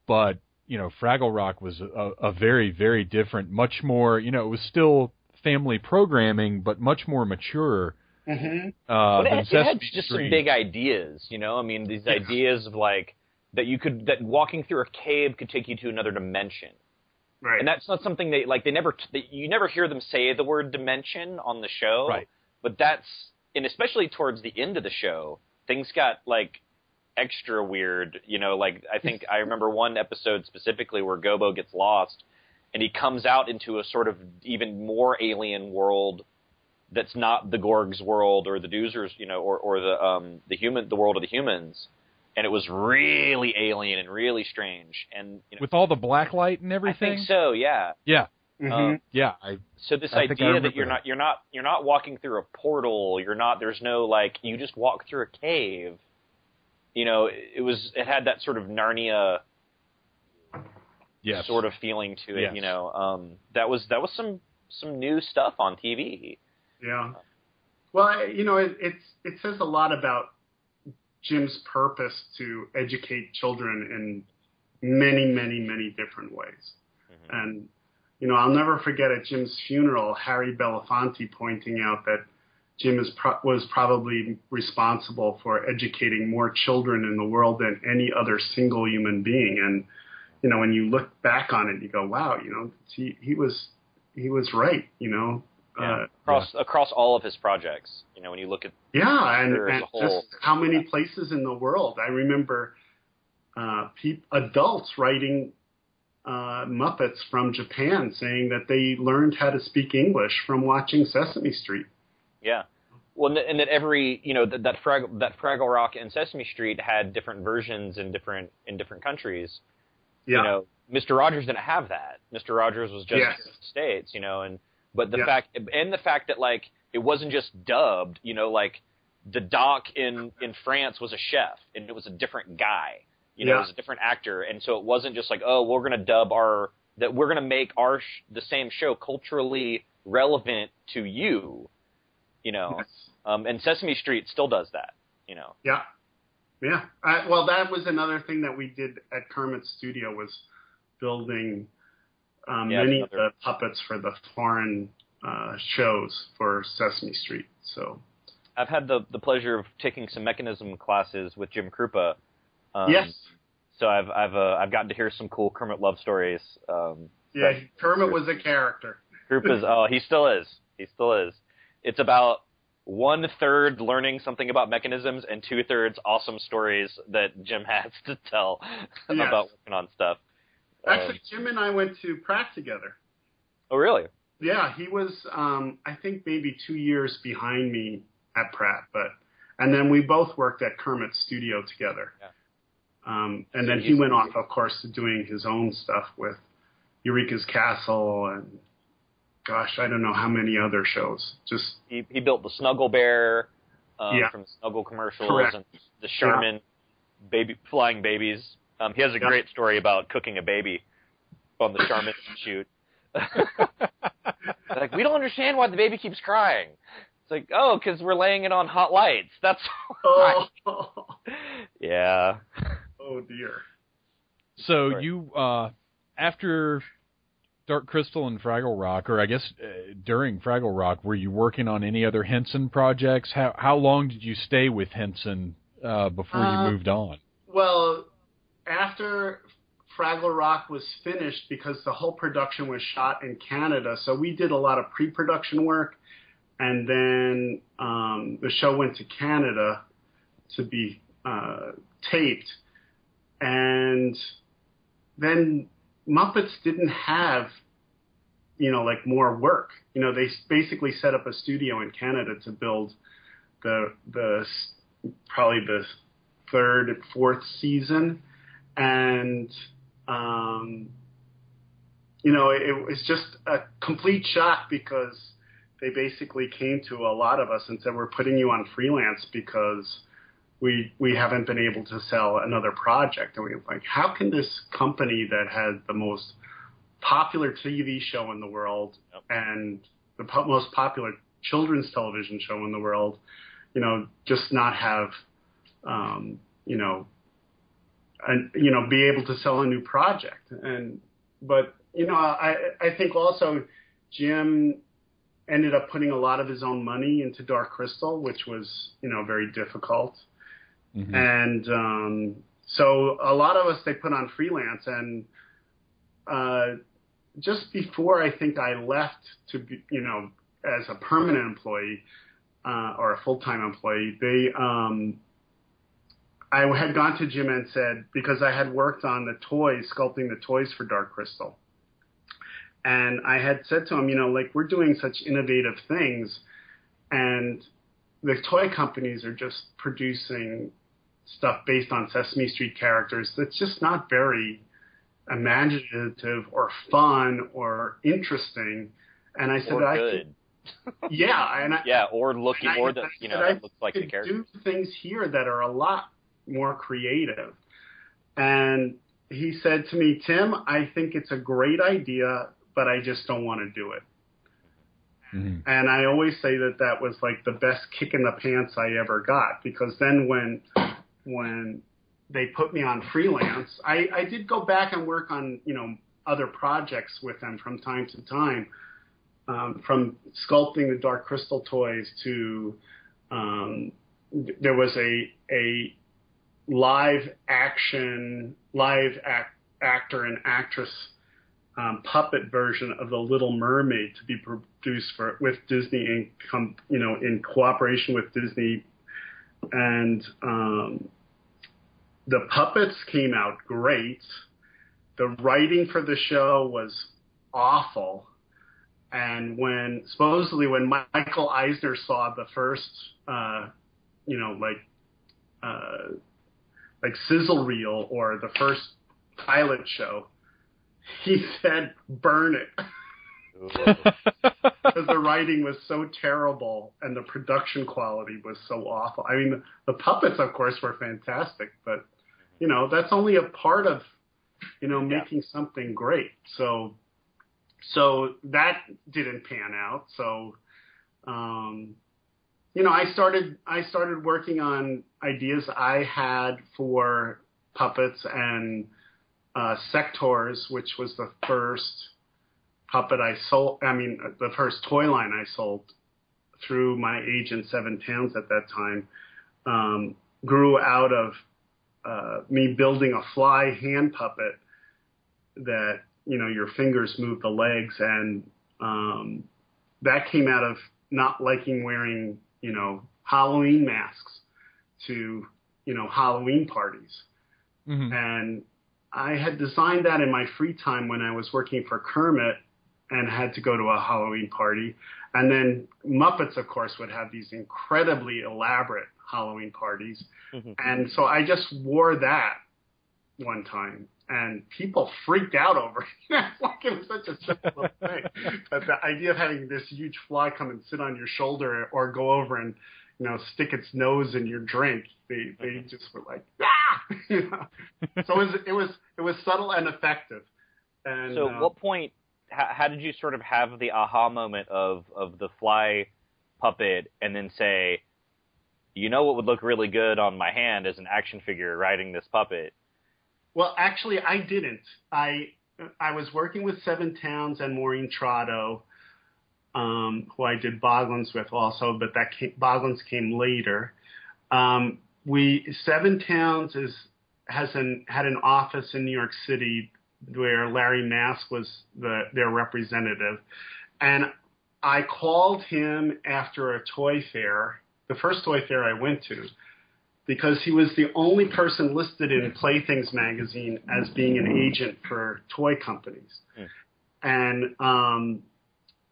but you know Fraggle Rock was a, a very very different, much more you know it was still family programming, but much more mature. Mm-hmm. Uh, But it, had- it had just some big ideas, you know. I mean, these ideas of like that you could that walking through a cave could take you to another dimension, Right. and that's not something they like. They never they, you never hear them say the word dimension on the show, Right. But that's and especially towards the end of the show, things got like extra weird. You know, like I think I (laughs) remember one episode specifically where Gobo gets lost, and he comes out into a sort of even more alien world that's not the Gorg's world or the Doozers, you know, or or the um the human the world of the humans, and it was really alien and really strange. And you know, with all the black light and everything. I think so, yeah. Yeah, Mhm. Um, yeah. I so this I think I idea that you're not you're not you're not walking through a portal, you're not there's no like you just walk through a cave. You know, it, it was it had that sort of Narnia yes. sort of feeling to it. Yes. You know, um, that was that was some some new stuff on TV. Yeah. Well, I- you know, it, it's it says a lot about Jim's purpose to educate children in many, many, many different ways. Mm-hmm. And you know, I'll never forget at Jim's funeral, Harry Belafonte pointing out that Jim is pro- was probably responsible for educating more children in the world than any other single human being. And you know, when you look back on it, you go, wow, you know, he he was he was right. You know. Yeah. Uh, across across all of his projects. You know, when you look at yeah, and, and whole. just how many places in the world. I remember uh, peop adults writing uh, Muppets from Japan saying that they learned how to speak English from watching Sesame Street. Yeah. Well, and that- and that every you know that that Fraggle, that Fraggle Rock and Sesame Street had different versions in different in different countries. Yeah, You know, Mr. Rogers didn't have that. Mr. Rogers was just Yes. in the states. You know, and but the Yeah. fact and the fact that like it wasn't just dubbed. You know, like the doc in in France was a chef and it was a different guy. You know, Yeah. it was a different actor, and so it wasn't just like oh we're gonna dub our that we're gonna make our sh- the same show culturally relevant to you. You know. Yes. Um, and Sesame Street still does that, you know. yeah, yeah. I, well, that was another thing that we did at Kermit's studio was building um, Yeah, many of the puppets for the foreign uh, shows for Sesame Street. So I've had the the pleasure of taking some mechanism classes with Jim Kroupa. Um, yes, So I've I've uh, I've gotten to hear some cool Kermit love stories. Um, yeah, Kermit was a character. Kroupa's (laughs) oh he still is he still is. It's about one third learning something about mechanisms and two thirds awesome stories that Jim (laughs) has to tell Yes. about working on stuff. Actually, Jim and I went to Pratt together. oh really? Yeah, he was, um, I think, maybe two years behind me at Pratt, but and then we both worked at Kermit's studio together. Yeah. Um, and So then he went off, of course, to doing his own stuff with Eureka's Castle and, gosh, I don't know how many other shows. Just He he built the Snuggle Bear um, Yeah. from Snuggle commercials Correct. and the Charmin baby flying babies. Um, he has a Yeah. great story about cooking a baby on the Charmin (laughs) shoot. (laughs) like we don't understand why the baby keeps crying. It's like oh, because we're laying it on hot lights. That's (laughs) why. oh, yeah. oh dear. So Right. you uh after Dark Crystal and Fraggle Rock, or I guess uh, during Fraggle Rock, were you working on any other Henson projects? How how long did you stay with Henson uh, before Uh, you moved on? Well, after Fraggle Rock was finished, because the whole production was shot in Canada, so we did a lot of pre-production work, and then um, the show went to Canada to be uh, taped, and then Muppets didn't have, you know, like more work. You know, they basically set up a studio in Canada to build the the probably the third, fourth season, and um, you know, it was just a complete shock because they basically came to a lot of us and said, "We're putting you on freelance because we we haven't been able to sell another project." And we were like, "How can this company that had the most popular TV show in the world Yep. and the po- most popular children's television show in the world, you know, just not have, um, you know, and you know, be able to sell a new project. And but you know, I I think also Jim ended up putting a lot of his own money into Dark Crystal, which was you know very difficult. Mhm. And um, so a lot of us they put on freelance, and uh, just before I think I left to be, you know, as a permanent employee uh, or a full time employee, they um, I had gone to Jim and said because I had worked on the toys, sculpting the toys for Dark Crystal, and I had said to him, you know, like we're doing such innovative things, and the toy companies are just producing stuff based on Sesame Street characters that's just not very imaginative or fun or interesting. And I said, or I good. yeah, and I, (laughs) Yeah, or looking, I- or the you know I that looks like the character. do things here that are a lot more creative. And he said to me, Tim, I think it's a great idea, but I just don't want to do it. Mhm. And I always say that that was like the best kick in the pants I ever got because then when when they put me on freelance, I, I did go back and work on you know other projects with them from time to time, um, from sculpting the Dark Crystal toys to um, there was a a live action live act, actor and actress um, puppet version of the Little Mermaid to be produced for with Disney in you know in cooperation with Disney, and um, the puppets came out great. The writing for the show was awful, and when supposedly when Michael Eisner saw the first, uh, you know, like uh, like sizzle reel or the first pilot show, he said, "Burn it," because (laughs) the writing was so terrible and the production quality was so awful. I mean, the puppets, of course, were fantastic, but you know, that's only a part of you know Yeah. making something great. So, so that didn't pan out. So, um, you know, I started I started working on ideas I had for puppets and uh, Sectaurs, which was the first puppet I sold. I mean, the first toy line I sold through my agent Seven Towns at that time um, grew out of uh, me building a fly hand puppet that you know your fingers move the legs, and um, that came out of not liking wearing you know Halloween masks to you know Halloween parties. Mhm. And I had designed that in my free time when I was working for Kermit and had to go to a Halloween party. And then Muppets, of course, would have these incredibly elaborate Halloween parties. Mhm. And so I just wore that one time. And people freaked out over it. (laughs) like it was such a simple thing. But the idea of having this huge fly come and sit on your shoulder or go over and, you know, stick its nose in your drink, they they just were like, ah! (laughs) you know? So it was it was it was subtle and effective. And So, uh, what point? How, how did you sort of have the aha moment of of the fly puppet, and then say, you know, what would look really good on my hand as an action figure riding this puppet? Well, actually, I didn't. I I was working with Seven Towns and Maureen Trotto, um, who I did Boglins with also, but that came, Boglins came later. Um, we Seven Towns is has an had an office in New York City where Larry Mask was the their representative, and I called him after a toy fair, the first toy fair I went to, because he was the only person listed in Playthings magazine as being an agent for toy companies, Hmm. and um,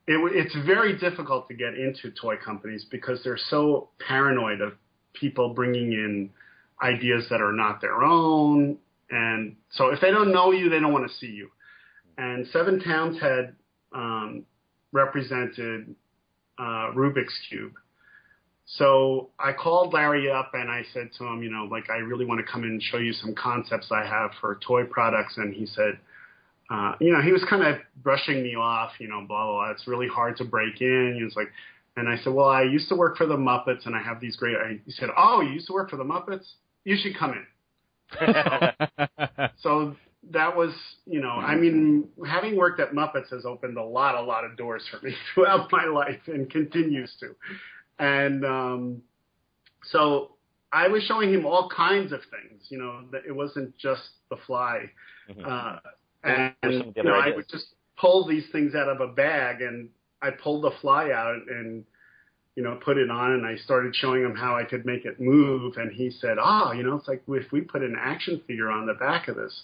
it, it's very difficult to get into toy companies because they're so paranoid of people bringing in ideas that are not their own. And so if they don't know you, they don't want to see you. And Seven Towns had um, represented uh, Rubik's Cube. So I called Larry up and I said to him, you know, like I really want to come in and show you some concepts I have for toy products. And he said, uh, you know, he was kind of brushing me off, you know, blah, blah, blah. It's really hard to break in. He was like, and I said, well, I used to work for the Muppets and I have these great, I, he said, oh, you used to work for the Muppets? You should come in. (laughs) So that was, you know, I mean, having worked at Muppets has opened a lot, a lot of doors for me (laughs) throughout my life and continues to. And um, so I was showing him all kinds of things, you know, that it wasn't just the fly. Mhm. Uh, and, were some of the you know, I would just pull these things out of a bag and I pulled the fly out and, you know, put it on and I started showing him how I could make it move. And he said, oh, you know, it's like if we put an action figure on the back of this,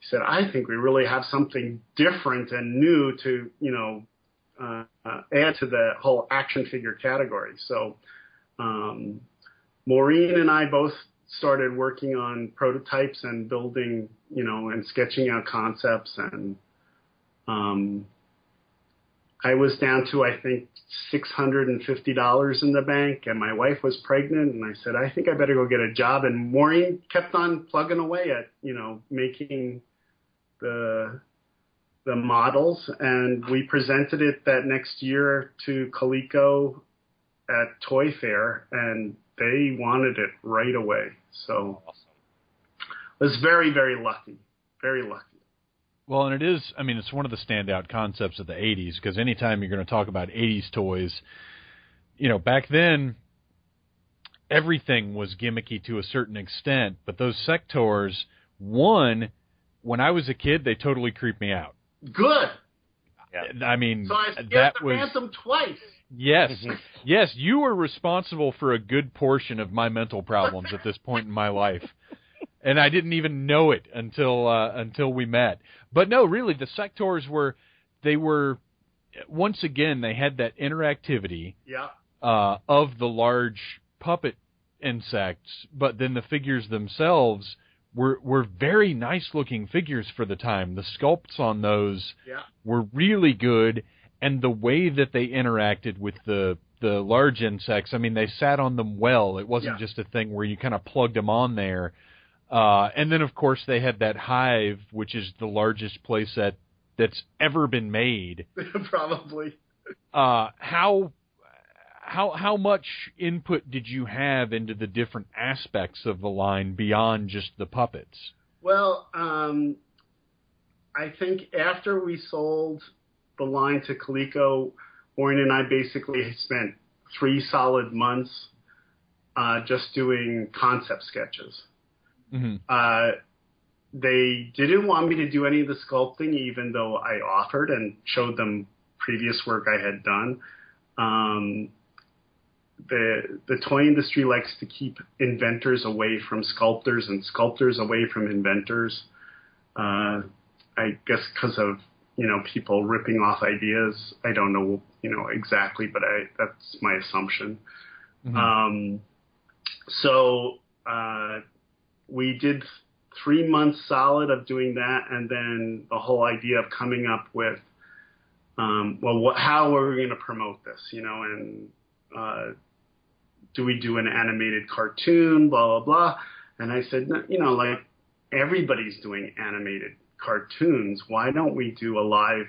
he said, I think we really have something different and new to, you know, uh, add to the whole action figure category. So, um, Maureen and I both started working on prototypes and building, you know, and sketching out concepts. And um, I was down to, I think, $650 in the bank, and my wife was pregnant. And I said, I think I better go get a job. And Maureen kept on plugging away at, you know, making the the models, and we presented it that next year to Coleco at Toy Fair, and they wanted it right away. So Awesome. I was very, very lucky, very lucky. Well, and it is, I mean, it's one of the standout concepts of the 80s because anytime you're going to talk about 80s toys, you know, back then, everything was gimmicky to a certain extent, but those Sectaurs, one, when I was a kid, they totally creeped me out. Good. Yeah. I mean, So I scared that the was. Phantom twice. Yes, (laughs) yes, you were responsible for a good portion of my mental problems at this point in my life, and I didn't even know it until uh, until we met. But no, really, the Sectaurs were they were once again they had that interactivity Yeah. uh, of the large puppet insects, but then the figures themselves were were very nice looking figures for the time. The sculpts on those Yeah. were really good and the way that they interacted with the the large insects i mean they sat on them well it wasn't Yeah. just a thing where you kind of plugged them on there uh and then of course they had that hive which is the largest playset that's ever been made (laughs) Probably. uh how how how much input did you have into the different aspects of the line beyond just the puppets Well, um, I think after we sold the line to Coleco, Warren and I basically spent three solid months uh, just doing concept sketches. mm-hmm. Uh, they didn't want me to do any of the sculpting, even though I offered and showed them previous work I had done. Um, the the toy industry likes to keep inventors away from sculptors and sculptors away from inventors. Uh, I guess because of you know people ripping off ideas. I don't know you know exactly, but I that's my assumption. Mhm. Um, so uh, we did three months solid of doing that, and then the whole idea of coming up with, um, well, what, how are we going to promote this? You know, and uh, do we do an animated cartoon? Blah blah blah. And I said, you know, like everybody's doing animated cartoons. Why don't we do a live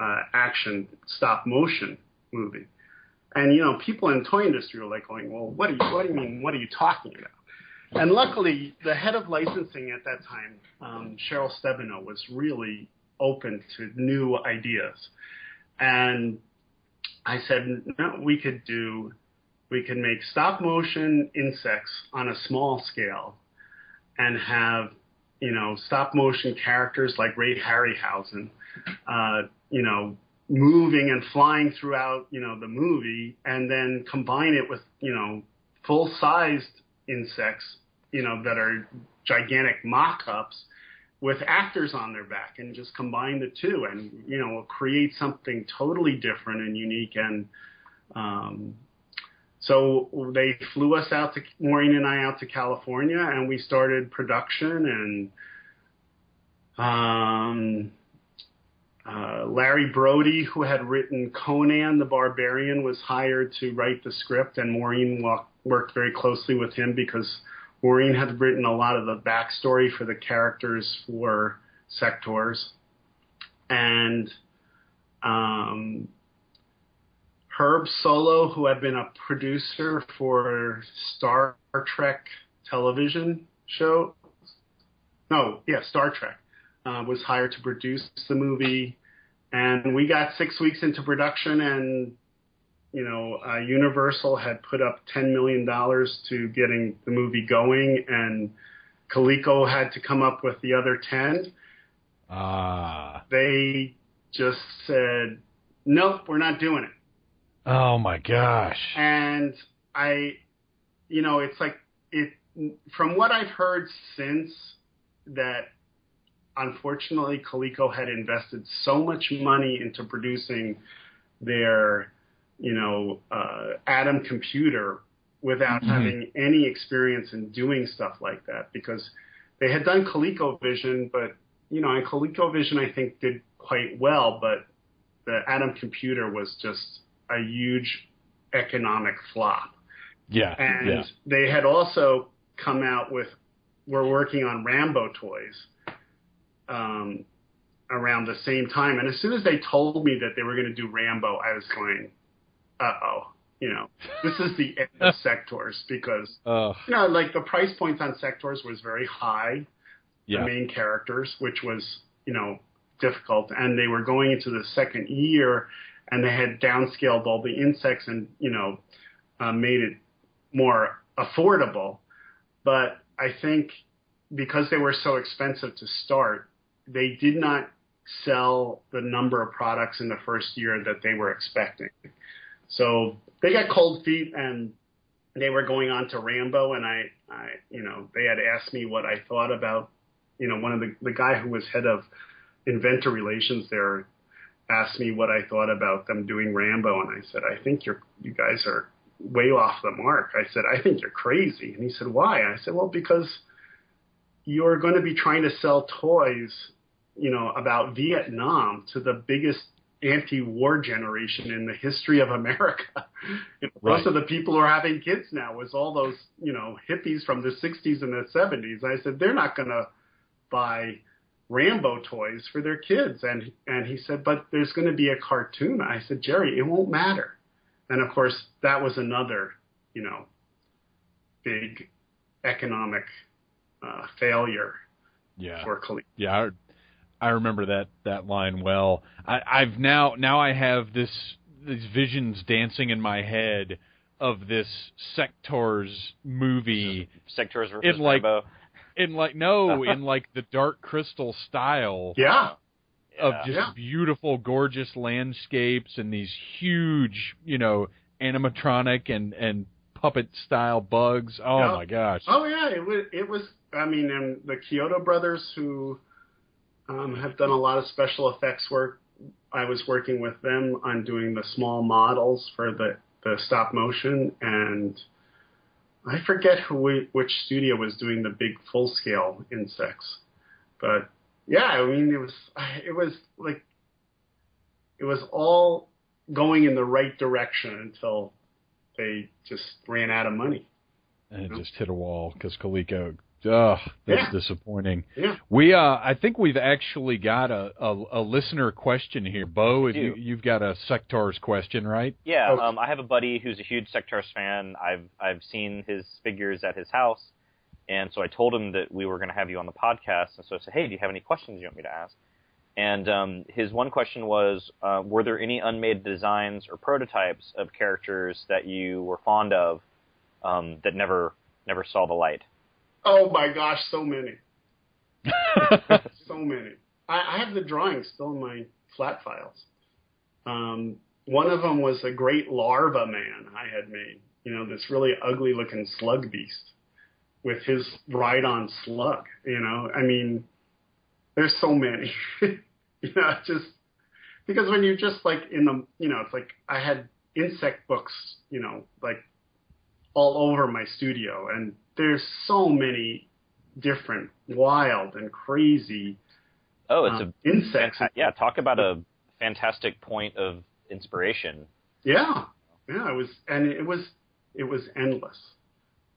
uh, action stop motion movie? And you know, people in the toy industry are like going, "Well, what do you what do you mean? What are you talking about?" and luckily, the head of licensing at that time, um, Cheryl Stebino, was really open to new ideas. And I said, no, we could do, we can make stop motion insects on a small scale and have, you know, stop motion characters like Ray Harryhausen, uh, you know, moving and flying throughout, you know, the movie and then combine it with, you know, full sized insects, you know, that are gigantic mock ups with actors on their back and just combine the two and you know create something totally different and unique and um, so they flew us out to Maureen and I out to California and we started production and um, uh, Larry Brody, who had written Conan the Barbarian, was hired to write the script, and Maureen worked very closely with him because Maureen had written a lot of the backstory for the characters for Sectaurs, and um, Herb Solow, who had been a producer for Star Trek television show, no, yeah, Star Trek, uh, was hired to produce the movie, and we got six weeks into production and you know, uh, Universal had put up $10 million to getting the movie going, and Coleco had to come up with the other 10. Ah. They just said, nope, we're not doing it. Oh my gosh. And I, you know, it's like, it, from what I've heard since that unfortunately Coleco had invested so much money into producing their you know, uh, Adam computer without mm-hmm. having any experience in doing stuff like that because they had done ColecoVision, but you know, and ColecoVision I think did quite well, but the Adam computer was just a huge economic flop. Yeah. And yeah. they had also come out with we're working on Rambo toys. Um, around the same time. And as soon as they told me that they were going to do Rambo, I was going, uh oh, you know, this is the end of (laughs) Sectaurs because uh, you know, like the price points on Sectaurs was very high. Yeah. The main characters, which was you know difficult, and they were going into the second year, and they had downscaled all the insects and you know uh, made it more affordable. But I think because they were so expensive to start, they did not sell the number of products in the first year that they were expecting. So they got cold feet and they were going on to Rambo and I, I, you know, they had asked me what I thought about, you know, one of the, the guy who was head of inventor relations there asked me what I thought about them doing Rambo. And I said, I think you're, you guys are way off the mark. I said, I think you're crazy. And he said, why? I said, well, because you're going to be trying to sell toys, you know, about Vietnam to the biggest anti-war generation in the history of America. (laughs) you know, right. Most of the people who are having kids now was all those, you know, hippies from the 60s and the 70s. I said they're not going to buy Rambo toys for their kids, and and he said, but there's going to be a cartoon. I said, Jerry, it won't matter. And of course, that was another, you know, big economic uh, failure yeah. for Coleco. Yeah, I remember that that line well. I, I've now now I have this these visions dancing in my head of this Sectaurs movie. Sectaurs versus in like, Rambo. In like no, (laughs) in like the Dark Crystal style. Yeah. Of Yeah. just Yeah. beautiful, gorgeous landscapes and these huge, you know, animatronic and and puppet style bugs. Oh Yeah. my gosh! Oh yeah, it was. It was. I mean, and the Chiodo brothers who um, have done a lot of special effects work. I was working with them on doing the small models for the the stop motion, and I forget who we, which studio was doing the big full scale insects, but yeah, I mean it was (sighs) it was like it was all going in the right direction until they just ran out of money. and it just hit a wall because Coleco. Ugh, that's Yeah. disappointing. Yeah. We, uh, I think we've actually got a, a, a listener question here, Bo. If you, you've got a Sectaurs question, right? Yeah, Okay. um, I have a buddy who's a huge Sectaurs fan. I've I've seen his figures at his house, And so I told him that we were going to have you on the podcast, and so I said, "Hey, do you have any questions you want me to ask?" And um, his one question was, uh, "Were there any unmade designs or prototypes of characters that you were fond of um, that never never saw the light?" Oh my gosh, so many, (laughs) so many. I, I have the drawings still in my flat files. Um, one of them was a great larva man I had made. You know, this really ugly looking slug beast with his ride on slug. You know, I mean, there's so many. (laughs) you know, just because when you're just like in the, you know, it's like I had insect books, you know, like all over my studio, and there's so many different wild and crazy Oh, it's uh, a insects. fanta- yeah. Talk about a fantastic point of inspiration. Yeah, yeah, it was, and it was, it was endless.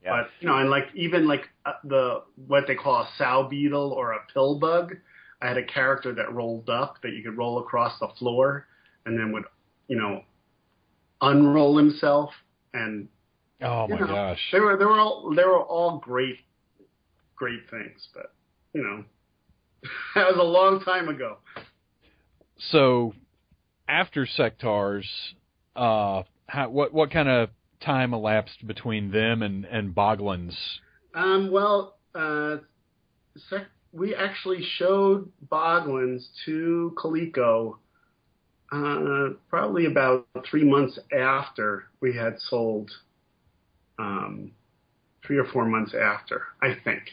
Yeah. But you know, and like even like uh, the what they call a sow beetle or a pill bug, I had a character that rolled up that you could roll across the floor, and then would, you know, unroll himself, and Oh you my know, gosh. they were they were all they were all great, great things. But you know, (laughs) that was a long time ago. So after Sectaurs, uh, how, what what kind of time elapsed between them and and Boglins? Um, well, uh, sec- we actually showed Boglins to Coleco uh, probably about three months after we had sold, um, three or four months after, I think.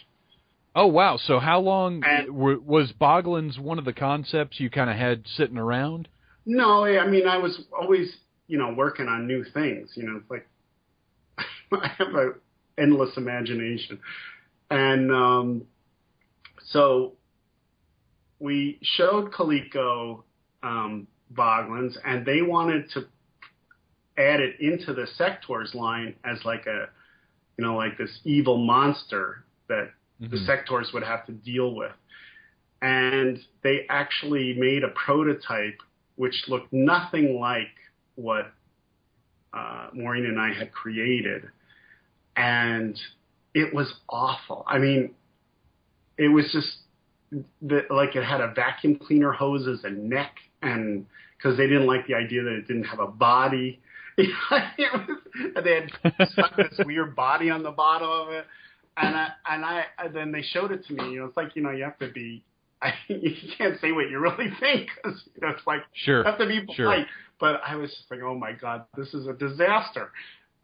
Oh wow! So how long And- was Boglins one of the concepts you kind of had sitting around? No, I mean, I was always, you know, working on new things. You know, it's like (laughs) I have an endless imagination, and um, so we showed Coleco um, Boglins, and they wanted to add it into the Sectaurs line as like a, you know, like this evil monster that the Mhm. Sectaurs would have to deal with. And they actually made a prototype which looked nothing like what uh, Maureen and I had created. And it was awful. I mean, it was just the, like it had a vacuum cleaner hose as a neck, and because they didn't like the idea that it didn't have a body. (laughs) it was, and they had stuck this weird body on the bottom of it, and I and I and then they showed it to me. You know, it's like you know you have to be. I, (laughs) you can't say what you really think because you know it's like Sure. you have to be Sure. polite. But I was just like, oh my god, this is a disaster.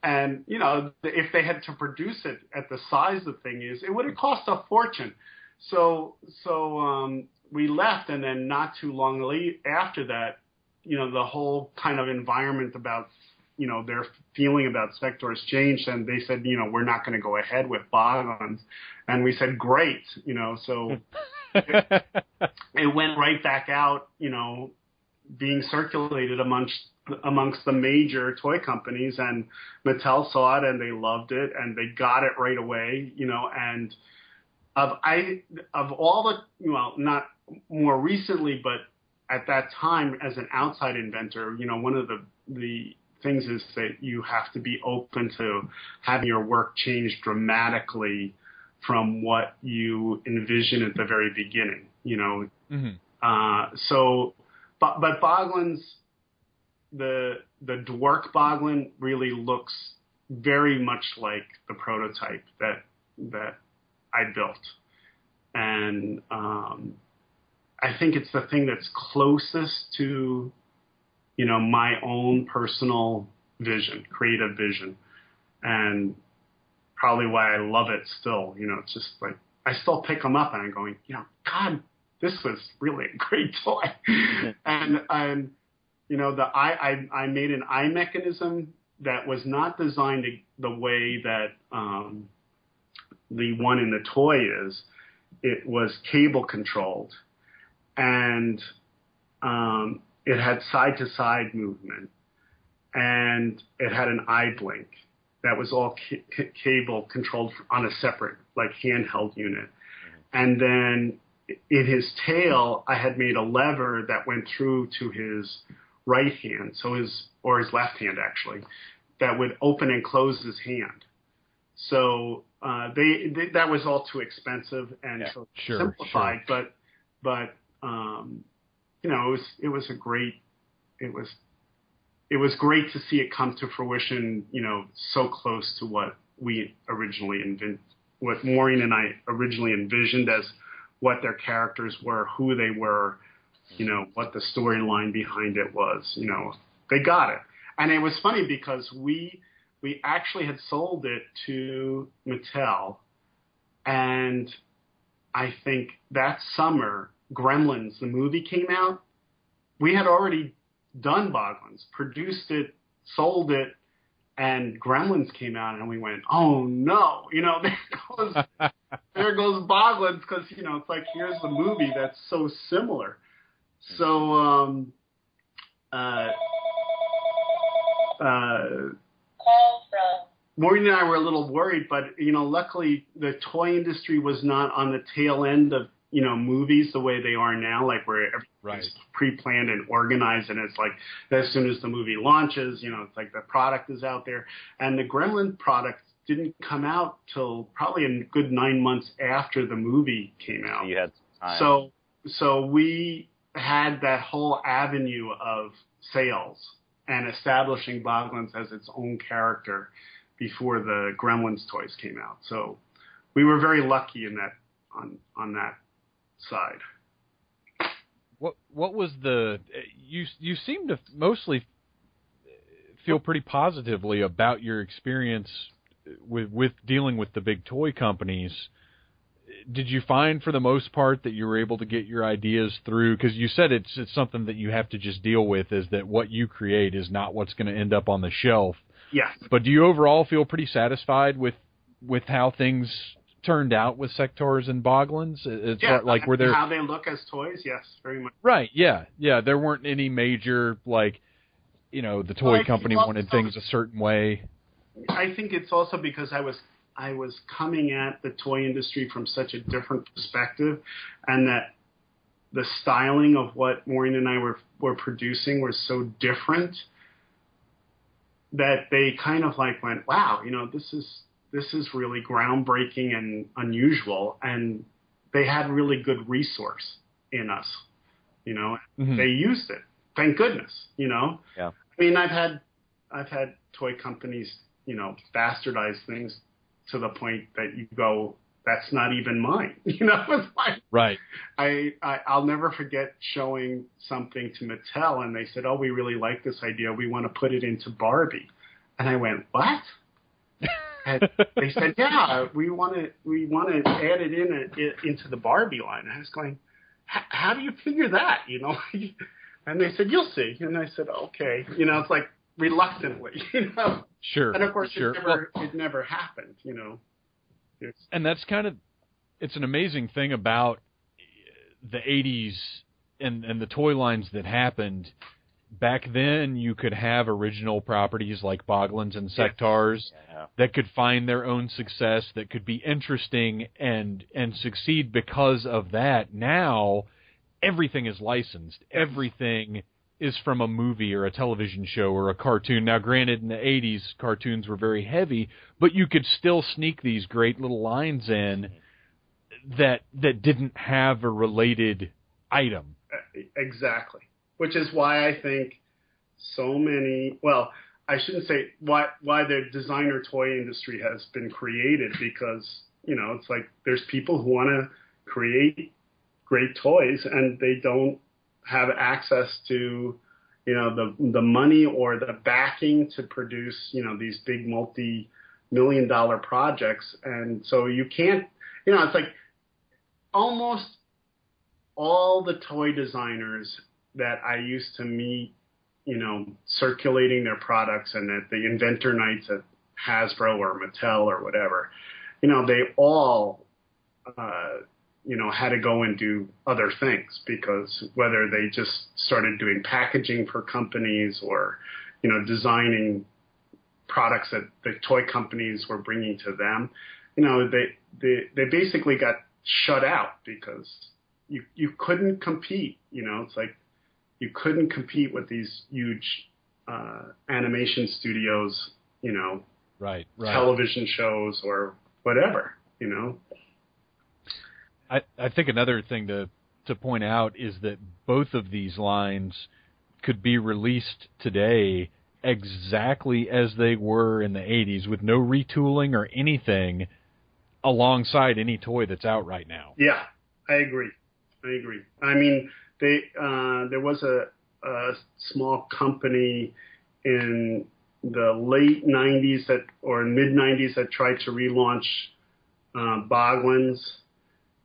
And you know, if they had to produce it at the size the thing is, it would have cost a fortune. So so um, we left, and then not too long after that, you know, the whole kind of environment about you know their feeling about Sectaurs changed, and they said, you know, we're not going to go ahead with Boglins, and we said, great, you know, so (laughs) it went right back out, you know, being circulated amongst amongst the major toy companies and Mattel saw it and they loved it and they got it right away, you know, and of I of all the well, not more recently, but at that time as an outside inventor, you know, one of the the things is that you have to be open to having your work change dramatically from what you envision at the very beginning, you know, Mhm. uh, so, but but Boglins, the the Dwork Boglin really looks very much like the prototype that that I built, and um, I think it's the thing that's closest to, you know, my own personal vision, creative vision, and probably why I love it still. You know, it's just like I still pick them up and I'm going, you know, God, this was really a great (laughs) toy. and and you know, the I, I I made an eye mechanism that was not designed the way that um, the one in the toy is. It was cable controlled, and um, it had side to side movement, and it had an eye blink that was all ca- ca- cable controlled on a separate like handheld unit, and then in his tail, I had made a lever that went through to his right hand, so his or his left hand actually, that would open and close his hand. So uh, they, they that was all too expensive and Yeah, so sure, simplified. But but um, you know it was it was a great it was it was great to see it come to fruition. You know, so close to what we originally envisioned, what Maureen and I originally envisioned as what their characters were, who they were, you know, what the storyline behind it was. You know, they got it, and it was funny because we we actually had sold it to Mattel, and I think that summer Gremlins the movie came out. We had already done Boglins, produced it, sold it, and Gremlins came out, and we went, "Oh no!" You know, (laughs) there goes (laughs) there goes Boglins because you know it's like here's the movie that's so similar. So um, uh, uh, Maureen and I were a little worried, but you know, luckily the toy industry was not on the tail end of you know movies the way they are now, like where everything's Right. pre-planned and organized, and it's like as soon as the movie launches, you know, it's like the product is out there, and the Gremlin product didn't come out till probably a good nine months after the movie came out. You had time. So so we had that whole avenue of sales and establishing Boglins as its own character before the Gremlins toys came out. So we were very lucky in that on on that side. What what was the you you seem to mostly feel pretty positively about your experience with with dealing with the big toy companies. Did you find for the most part that you were able to get your ideas through because you said it's it's something that you have to just deal with is that what you create is not what's going to end up on the shelf. Yes. But do you overall feel pretty satisfied with with how things turned out with Sectaurs and Boglins? As Yeah, like were there how they look as toys? Yes, very much. Right. Yeah. Yeah. There weren't any major like, you know, the toy Well, company wanted things a certain way. I think it's also because I was I was coming at the toy industry from such a different perspective, and that the styling of what Maureen and I were were producing was so different that they kind of like went, wow, you know, this is this is really groundbreaking and unusual, and they had really good resource in us, you know. Mhm. They used it, thank goodness, you know. Yeah. I mean, I've had I've had toy companies, you know, bastardize things to the point that you go, that's not even mine. (laughs) You know, it's like Right. I, I I'll never forget showing something to Mattel and they said, "Oh, we really like this idea. We want to put it into Barbie." And I went, "What?" (laughs) and they said, "Yeah, we want to we want to add it in uh, a, into the Barbie line." And I was going, "H- "How do you figure that?" You know? (laughs) and they said, "You'll see." And I said, "Okay." You know, it's like reluctantly, (laughs) you know. Sure. And of course, sure. it Well, never it never happened. You know. It's, and that's kind of it's an amazing thing about the 80s and and the toy lines that happened back then you could have original properties like Boglins and Sectaurs Yeah. that could find their own success that could be interesting and and succeed because of that. Now everything is licensed. Everything is from a movie or a television show or a cartoon. Now granted in the 80s cartoons were very heavy but you could still sneak these great little lines in that that didn't have a related item. Exactly. Which is why I think so many, well, I shouldn't say why why the designer toy industry has been created because, you know, it's like there's people who want to create great toys and they don't have access to, you know, the the money or the backing to produce, you know, these big multi million dollar projects. And so you can't, you know, it's like almost all the toy designers that I used to meet, you know, circulating their products and at the inventor nights at Hasbro or Mattel or whatever, you know, they all, uh, you know, had to go and do other things because whether they just started doing packaging for companies or, you know, designing products that the toy companies were bringing to them, you know, they they they basically got shut out because you you couldn't compete. You know, it's like you couldn't compete with these huge uh, animation studios. You know, right, right. television shows or whatever. You know. I I think another thing to to point out is that both of these lines could be released today exactly as they were in the 80s with no retooling or anything alongside any toy that's out right now. Yeah, I agree. I agree. I mean, they uh, there was a, a small company in the late 90s that or mid 90s that tried to relaunch uh, Boglins,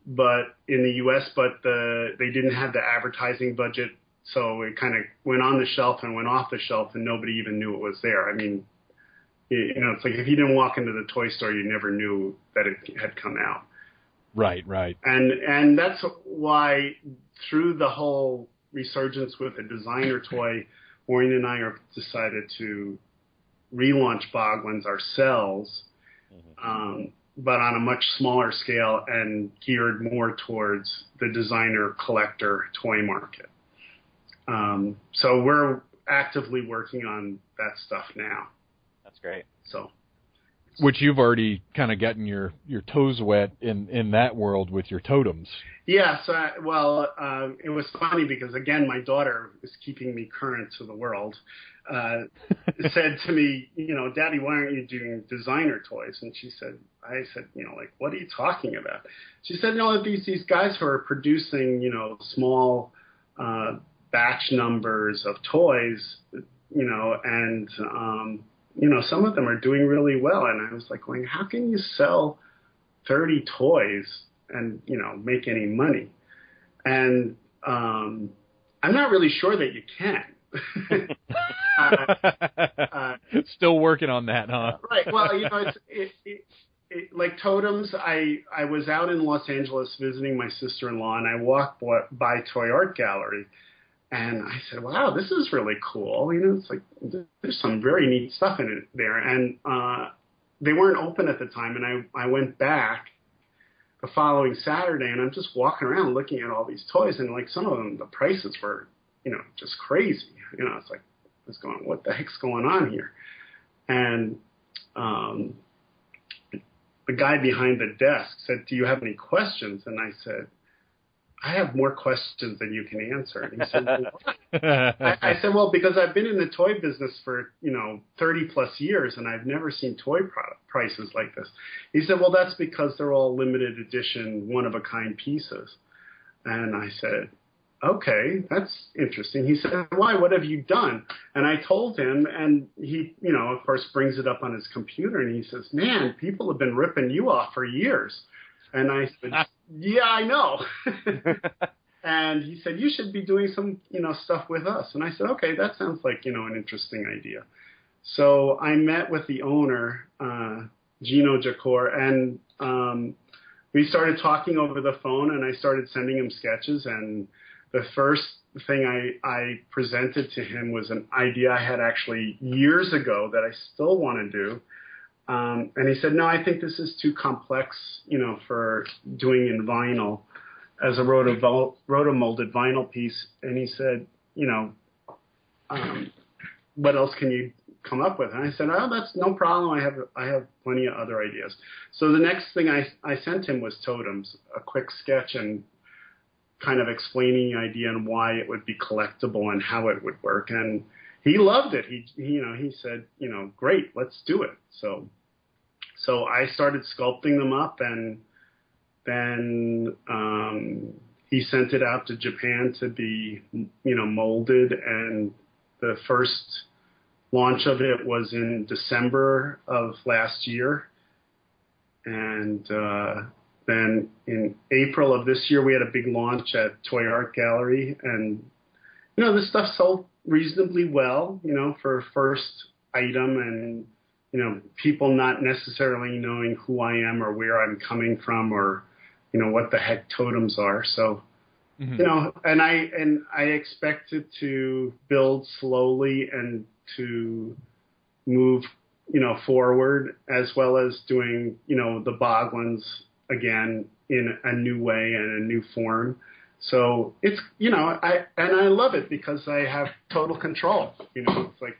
but in the U.S., but the they didn't have the advertising budget, so it kind of went on the shelf and went off the shelf, and nobody even knew it was there. I mean, you know, it's like if you didn't walk into the toy store, you never knew that it had come out. Right, right. And and that's why through the whole resurgence with the designer toy, Maureen and I are decided to relaunch Boglins ourselves, um, but on a much smaller scale and geared more towards the designer collector toy market. Um, so we're actively working on that stuff now. That's great. So Which you've already kind of gotten your your toes wet in in that world with your totems. Yes, I, well, uh, it was funny because again, my daughter is keeping me current to the world. Uh, (laughs) said to me, you know, Daddy, why aren't you doing designer toys? And she said, I said, you know, like, what are you talking about? She said, no, these these guys who are producing, you know, small uh, batch numbers of toys, you know, and um, you know, some of them are doing really well. And I was like, going, how can you sell 30 toys and you know make any money? And um, I'm not really sure that you can. (laughs) uh, Still working on that, huh? (laughs) right. Well, you know, it's it, it, it, like totems. I I was out in Los Angeles visiting my sister-in-law, and I walked by Toy Art Gallery, and I said, "Wow, this is really cool." You know, it's like there's some very neat stuff in it there, and uh, they weren't open at the time, and I I went back the following Saturday, and I'm just walking around looking at all these toys, and like some of them, the prices were, you know, just crazy. You know, it's like was going, "What the heck's going on here?" And um, the guy behind the desk said, "Do you have any questions?" And I said, "I have more questions than you can answer." And he said, well, (laughs) I, I said, "Well, because I've been in the toy business for you know 30 plus years, and I've never seen toy product prices like this." He said, "Well, that's because they're all limited edition, one of a kind pieces." And I said, okay, that's interesting. He said, why? What have you done? And I told him, and he, you know, of course, brings it up on his computer, and he says, man, people have been ripping you off for years. And I said, (laughs) yeah, I know. (laughs) (laughs) and he said, you should be doing some, you know, stuff with us. And I said, okay, that sounds like, you know, an interesting idea. So I met with the owner, uh, Gino Jacor, and um, we started talking over the phone, and I started sending him sketches. And the first thing I, I presented to him was an idea I had actually years ago that I still want to do. Um, and he said, no, I think this is too complex, you know, for doing in vinyl as a roto rotomolded vinyl piece. And he said, you know, um, what else can you come up with? And I said, oh, that's no problem. I have I have plenty of other ideas. So the next thing I I sent him was totems, a quick sketch and kind of explaining the idea and why it would be collectible and how it would work. And he loved it. He, he you know he said, you know, great, let's do it. So so I started sculpting them up and then um, he sent it out to Japan to be, you know, molded. And the first launch of it was in December of last year. And uh, then in April of this year, we had a big launch at Toy Art Gallery. And, you know, this stuff sold reasonably well, you know, for a first item and, you know, people not necessarily knowing who I am or where I'm coming from or, you know, what the heck totems are. So, Mhm. you know, and I and I expect it to build slowly and to move, you know, forward as well as doing, you know, the Boglins again in a new way and a new form. So it's you know I and I love it because I have total control. You know, it's like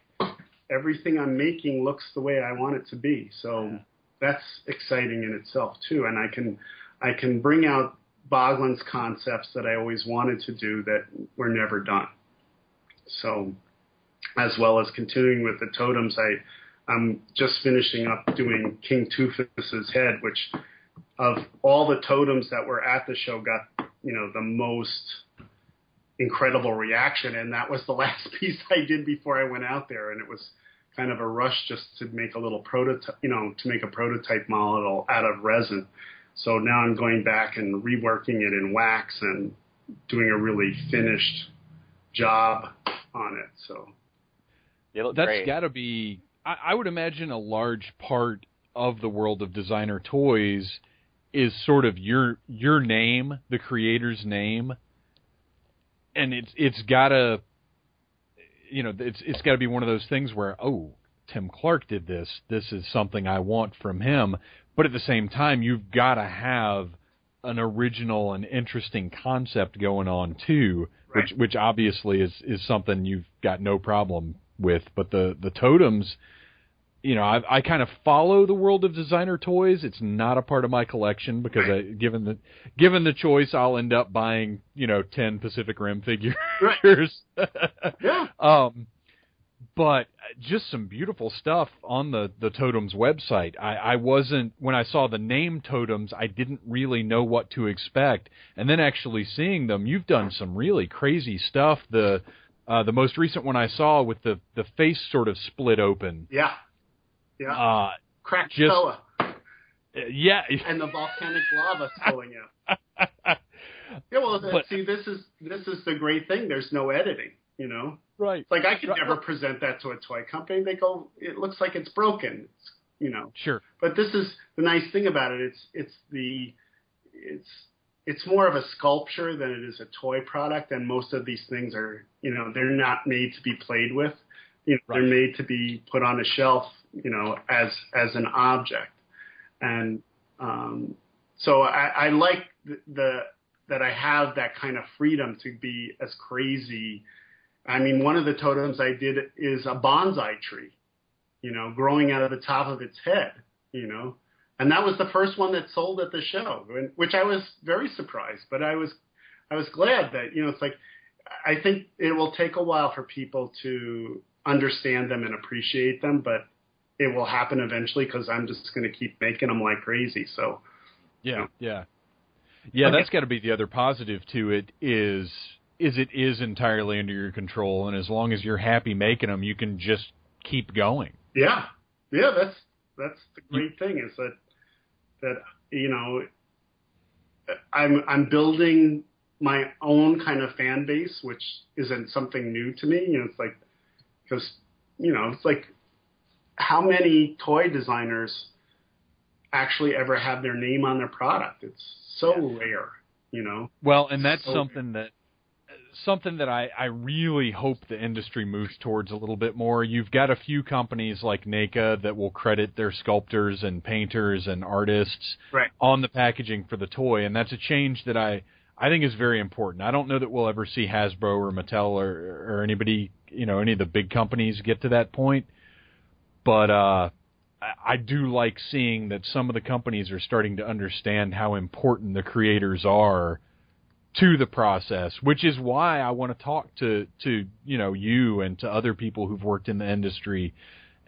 everything I'm making looks the way I want it to be. So Yeah. that's exciting in itself too. And I can I can bring out Boglin's concepts that I always wanted to do that were never done. So as well as continuing with the totems, I I'm just finishing up doing King Toothless's head, which of all the totems that were at the show got you know the most incredible reaction, and that was the (laughs) last piece I did before I went out there, and it was kind of a rush just to make a little prototype, you know, to make a prototype model out of resin. So now I'm going back and reworking it in wax and doing a really finished job on it. So They look That's got to be. I, I would imagine a large part of the world of designer toys is sort of your your name, the creator's name, and it's it's gotta, you know, it's it's got to be one of those things where oh, Tim Clark did this. This is something I want from him. But at the same time, you've got to have an original and interesting concept going on too, Right. which which obviously is is something you've got no problem with. But the the totems, you know, I I kind of follow the world of designer toys. It's not a part of my collection because I, given the given the choice, I'll end up buying you know ten Pacific Rim figures. Right. (laughs) yeah, um, but just some beautiful stuff on the the totems website. I, I wasn't when I saw the name totems, I didn't really know what to expect, and then actually seeing them, you've done some really crazy stuff. The uh, the most recent one I saw with the the face sort of split open. yeah, yeah. Uh, Cracked just- yeah, (laughs) and the volcanic lava spilling out. Yeah, well, But- see, this is this is the great thing. There's no editing. You know, right. It's like I could Right. never present that to a toy company. They go, it looks like it's broken. It's, you know, Sure. but this is the nice thing about it. It's it's the it's it's more of a sculpture than it is a toy product. And most of these things are, you know, they're not made to be played with. You know, Right. they're made to be put on a shelf. You know, as as an object. And um, so I, I like the, the that I have that kind of freedom to be as crazy. I mean, one of the totems I did is a bonsai tree, you know, growing out of the top of its head, you know, and that was the first one that sold at the show, which I was very surprised, but I was, I was glad that, you know, it's like, I think it will take a while for people to understand them and appreciate them, but it will happen eventually because I'm just going to keep making them like crazy. So, Yeah, yeah, yeah. Okay. That's got to be the other positive to it is is it is entirely under your control, and as long as you're happy making them, you can just keep going. Yeah, yeah, that's that's the great thing is that that you know I'm I'm building my own kind of fan base, which isn't something new to me. You know, it's like because you know it's like how many toy designers actually ever have their name on their product? It's so rare, you know. Well, and that's So- something that something that I, I really hope the industry moves towards a little bit more. You've got a few companies like NECA that will credit their sculptors and painters and artists Right. on the packaging for the toy, and that's a change that I I think is very important. I don't know that we'll ever see Hasbro or Mattel or or anybody you know any of the big companies get to that point, but uh, I, do like seeing that some of the companies are starting to understand how important the creators are to the process, which is why I want to talk to to you know you and to other people who've worked in the industry,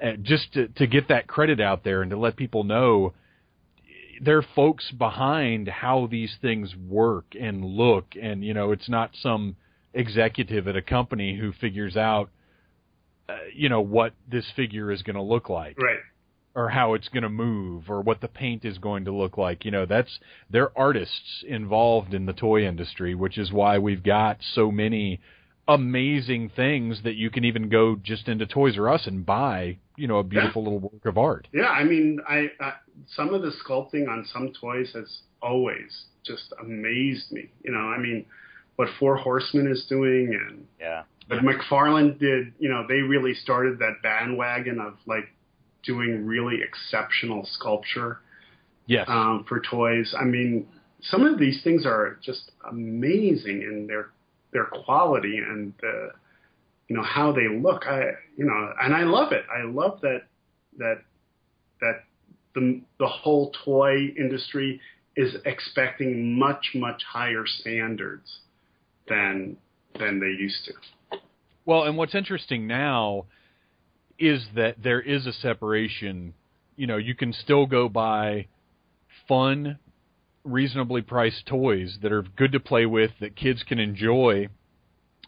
uh, just to to get that credit out there and to let people know there are folks behind how these things work and look, and you know it's not some executive at a company who figures out uh, you know what this figure is going to look like Right. or how it's going to move or what the paint is going to look like. You know, that's they're artists involved in the toy industry, which is why we've got so many amazing things that you can even go just into Toys R Us and buy, you know, a beautiful little work of art. Yeah, I mean, I, I some of the sculpting on some toys has always just amazed me. You know, I mean, what Four Horsemen is doing, and Yeah. but McFarlane did. You know, they really started that bandwagon of like doing really exceptional sculpture Yes. um, for toys. I mean, some of these things are just amazing in their their quality and the you know how they look. I you know, and I love it. I love that that that the the whole toy industry is expecting much much higher standards than than they used to. Well, and what's interesting now is that there is a separation. You know, you can still go buy fun, reasonably priced toys that are good to play with that kids can enjoy,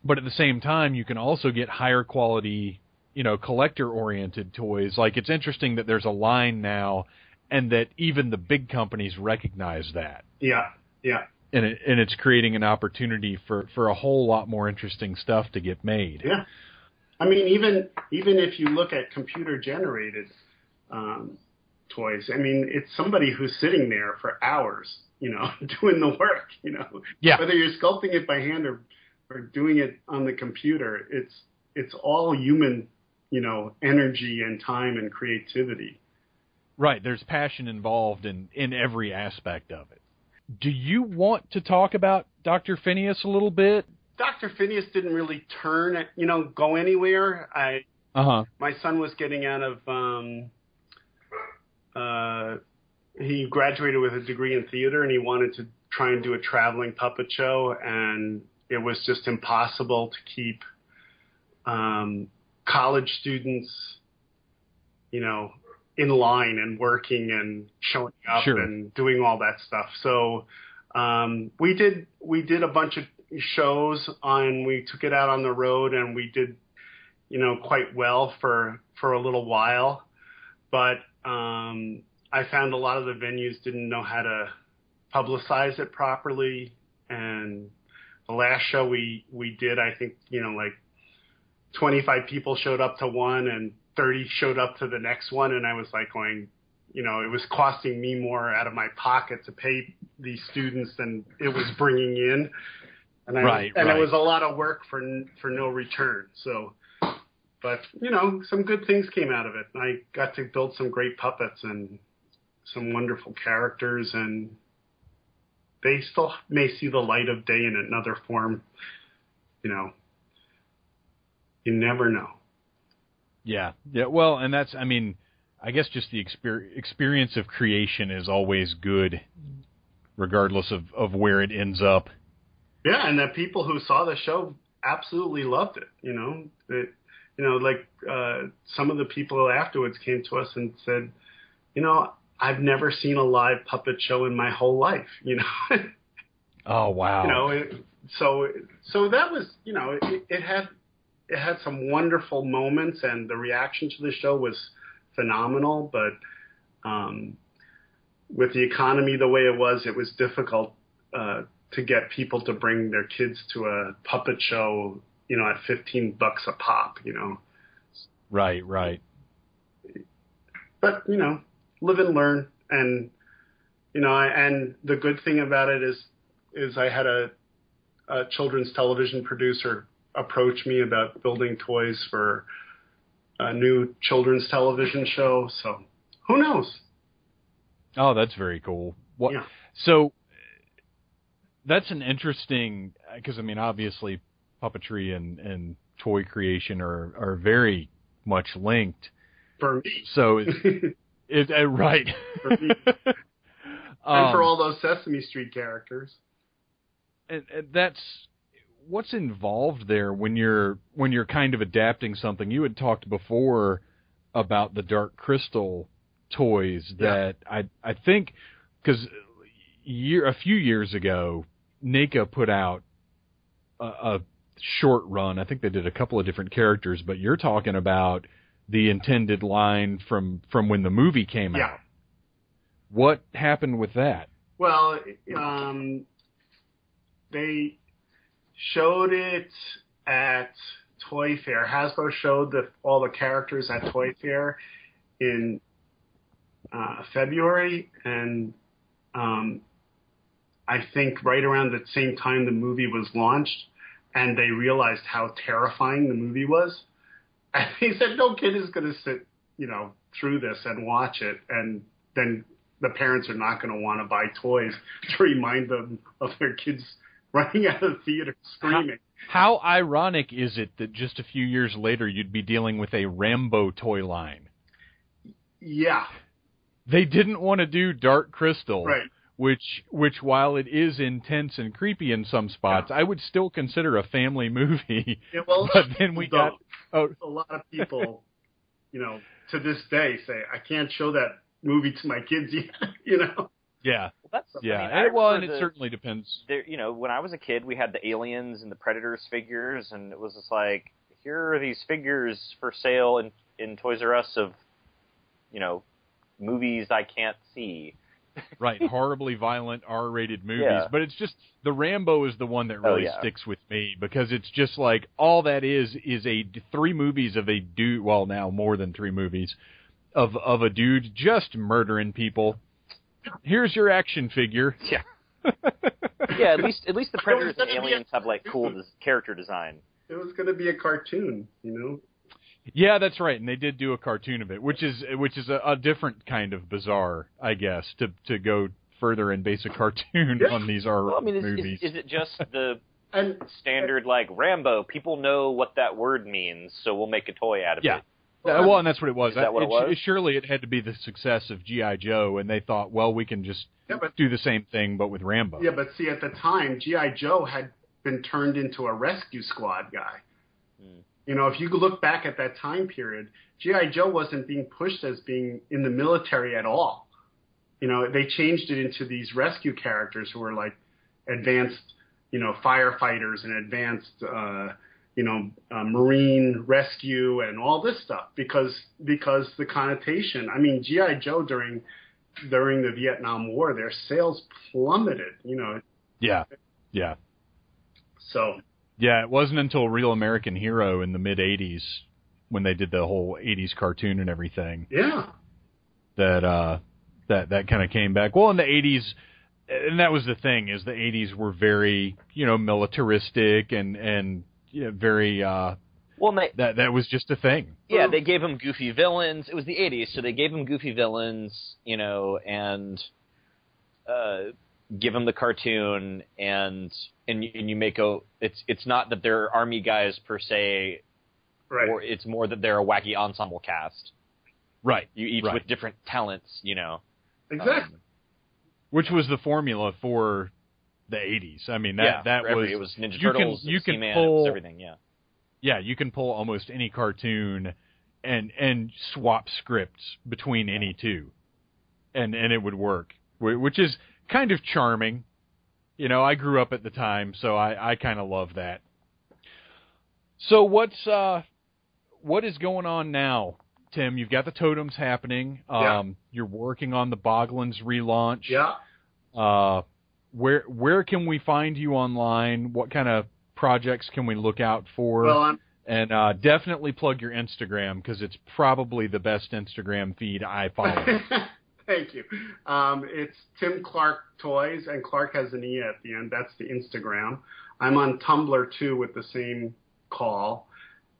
but at the same time, you can also get higher quality, you know, collector oriented toys. Like it's interesting that there's a line now and that even the big companies recognize that. Yeah, yeah. And it, and it's creating an opportunity for for a whole lot more interesting stuff to get made. Yeah. I mean, even even if you look at computer generated um, toys, I mean, it's somebody who's sitting there for hours, you know, (laughs) doing the work, you know. Yeah. Whether you're sculpting it by hand or or doing it on the computer, it's it's all human, you know, energy and time and creativity. Right. There's passion involved in in every aspect of it. Do you want to talk about Dr. Phineas a little bit? Dr. Phineas didn't really turn, you know, go anywhere. I Uh huh. my son was getting out of um uh he graduated with a degree in theater and he wanted to try and do a traveling puppet show and it was just impossible to keep um college students you know in line and working and showing up Sure. and doing all that stuff. So um we did we did a bunch of shows on we took it out on the road and we did you know quite well for for a little while. But um I found a lot of the venues didn't know how to publicize it properly. And the last show we we did I think you know like 25 people showed up to one and 30 showed up to the next one and I was like going you know it was costing me more out of my pocket to pay these students than it was bringing in. And I, Right, and right. it was a lot of work for for no return. So but you know some good things came out of it. I got to build some great puppets and some wonderful characters and they still may see the light of day in another form you know. You never know Yeah. Yeah. Well, and that's I mean, I guess just the exper- experience of creation is always good, regardless of of where it ends up. Yeah, and the people who saw the show absolutely loved it. You know, it, you know, like uh, some of the people afterwards came to us and said, you know, I've never seen a live puppet show in my whole life. You know, (laughs) Oh wow. you know, it, so so that was, you know, it, it had it had some wonderful moments, and the reaction to the show was phenomenal. But um, with the economy the way it was, it was difficult uh, to get people to bring their kids to a puppet show, you know, at fifteen bucks a pop. You know, Right. Right. but you know, live and learn, and you know, I, and the good thing about it is, is I had a, a children's television producer approach me about building toys for a new children's television show. So who knows? Oh, that's very cool. What? Yeah. So that's an interesting because I mean, obviously, puppetry and and toy creation are are very much linked. For me, So it, (laughs) it uh, right. For me. (laughs) and Um, for all those Sesame Street characters. and, and that's what's involved there when you're when you're kind of adapting something. You had talked before about the Dark Crystal toys Yeah. that I I think because year a few years ago, NECA put out a, a short run. I think they did a couple of different characters, but you're talking about the intended line from from when the movie came Yeah. out. What happened with that? Well, um, they showed it at Toy Fair. Hasbro showed the, all the characters at Toy Fair in uh, February, and um, I think right around the same time the movie was launched, and they realized how terrifying the movie was. (laughs) And he said, "No kid is going to sit, you know, through this and watch it, and then the parents are not going to want to buy toys (laughs) to remind them of their kids running out of the theater screaming. How ironic is it that just a few years later you'd be dealing with a Rambo toy line? Yeah, They didn't want to do Dark Crystal, right. which which while it is intense and creepy in some spots, I would still consider a family (laughs) movie. Yeah, well, but then we got oh a lot of people, you know, to this day say I can't show that movie to my kids (laughs) yet. You know, yeah Well, that's yeah I mean, and, well and it the- certainly depends. there, you know, when I was a kid, we had the aliens and the predators figures, and it was just like, here are these figures for sale in in Toys R Us of, you know, movies I can't see. (laughs) right horribly violent r-rated movies Yeah. but it's just the rambo is the one that Oh, really yeah. sticks with me because it's just like all that is is a three movies of a dude well now more than three movies of of a dude just murdering people here's your action figure (laughs) Yeah. (laughs) Yeah, at least at least the It predators and gonna a aliens have like cool des- (laughs) character design. it was going to be a cartoon. You know, yeah that's right and they did do a cartoon of it which is which is a, a different kind of bizarre i guess to to go further and base a cartoon Yeah. on these r Well, I mean, is, movies is, is it just the and standard like Rambo? People know what that word means, so we'll make a toy out of Yeah. it. Well, and that's what it was. Is that what it was? surely it had to be the success of GI Joe, and they thought, well, we can just yeah, but do the same thing, but with Rambo. yeah, but see, at the time, GI Joe had been turned into a rescue squad guy. Hmm. You know, if you look back at that time period, GI Joe wasn't being pushed as being in the military at all. You know, they changed it into these rescue characters who were like advanced, you know, firefighters and advanced, uh, you know, uh, marine rescue and all this stuff because because the connotation. I mean, GI Joe during during the Vietnam War, their sales plummeted. You know, yeah, yeah, so yeah. It wasn't until Real American Hero in the mid '80s when they did the whole '80s cartoon and everything yeah, that uh, that that kind of came back. Well, in the '80s, and that was the thing is the '80s were very you know militaristic and and you know, very uh, Well, they, that that was just a thing. yeah, they gave him goofy villains. It was the '80s, so they gave him goofy villains, you know, and uh, give him the cartoon, and and you, and you make a. It's it's not that they're army guys per se, right. or it's more that they're a wacky ensemble cast. Right. You each Right. with different talents, you know. exactly. Um, which was the formula for the 80s. I mean that yeah, that for every- was it was Ninja you can- Turtles, you can He-Man, pull- everything. Yeah. yeah, you can pull almost any cartoon and and swap scripts between any two. And and it would work, which is kind of charming. You know, I grew up at the time, so I I kind of love that. So what's uh what is going on now? Tim, you've got the totims happening. Um Yeah. you're working on the Boglins relaunch. Yeah. Uh, where where can we find you online? What kind of projects can we look out for? Well, I'm and uh, definitely plug your Instagram because it's probably the best Instagram feed I follow. (laughs) Thank you. Um, it's Tim Clark Toys, and Clark has an E at the end. That's the Instagram. I'm on Tumblr too with the same call.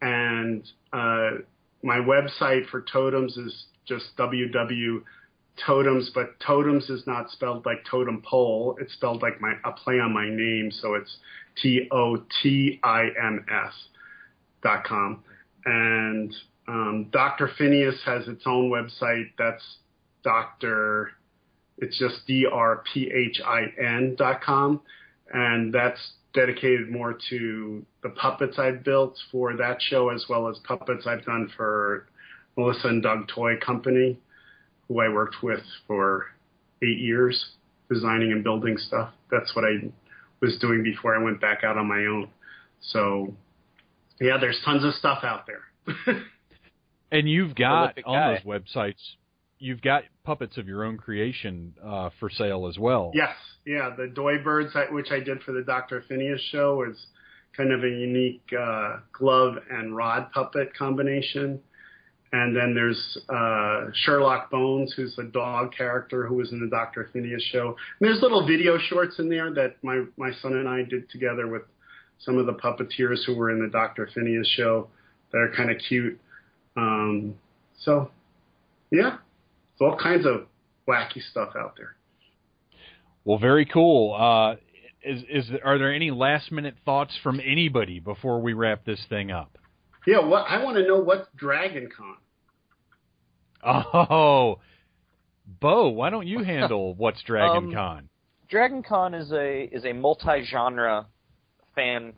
And uh, my website for totims is just www.totims, but totems is not spelled like totem pole. It's spelled like my a play on my name, so it's T O T I M S dot com. And um, Dr. Phineas has its own website. That's Dr. It's just D R P H I N dot com, and that's dedicated more to the puppets I've built for that show, as well as puppets I've done for Melissa and Doug Toy Company, who I worked with for eight years, designing and building stuff. That's what I was doing before I went back out on my own. So, yeah, there's tons of stuff out there. (laughs) and you've got Prolific on guy. those websites, you've got puppets of your own creation uh, for sale as well. Yes, yeah, the Doy Birds, which I did for the Dr. Phineas show, is kind of a unique uh, glove and rod puppet combination. And then there's uh, Sherlock Bones, who's the dog character who was in the Dr. Phineas show. And there's little video shorts in there that my, my son and I did together with some of the puppeteers who were in the Dr. Phineas show that are kind of cute. Um, so, yeah, it's all kinds of wacky stuff out there. Well, very cool. Uh, is is are there any last minute thoughts from anybody before we wrap this thing up? Yeah, what I want to know what's Dragon Con. Oh, Bo, why don't you (laughs) handle what's Dragon Um, Con? Dragon Con is a is a multi genre fan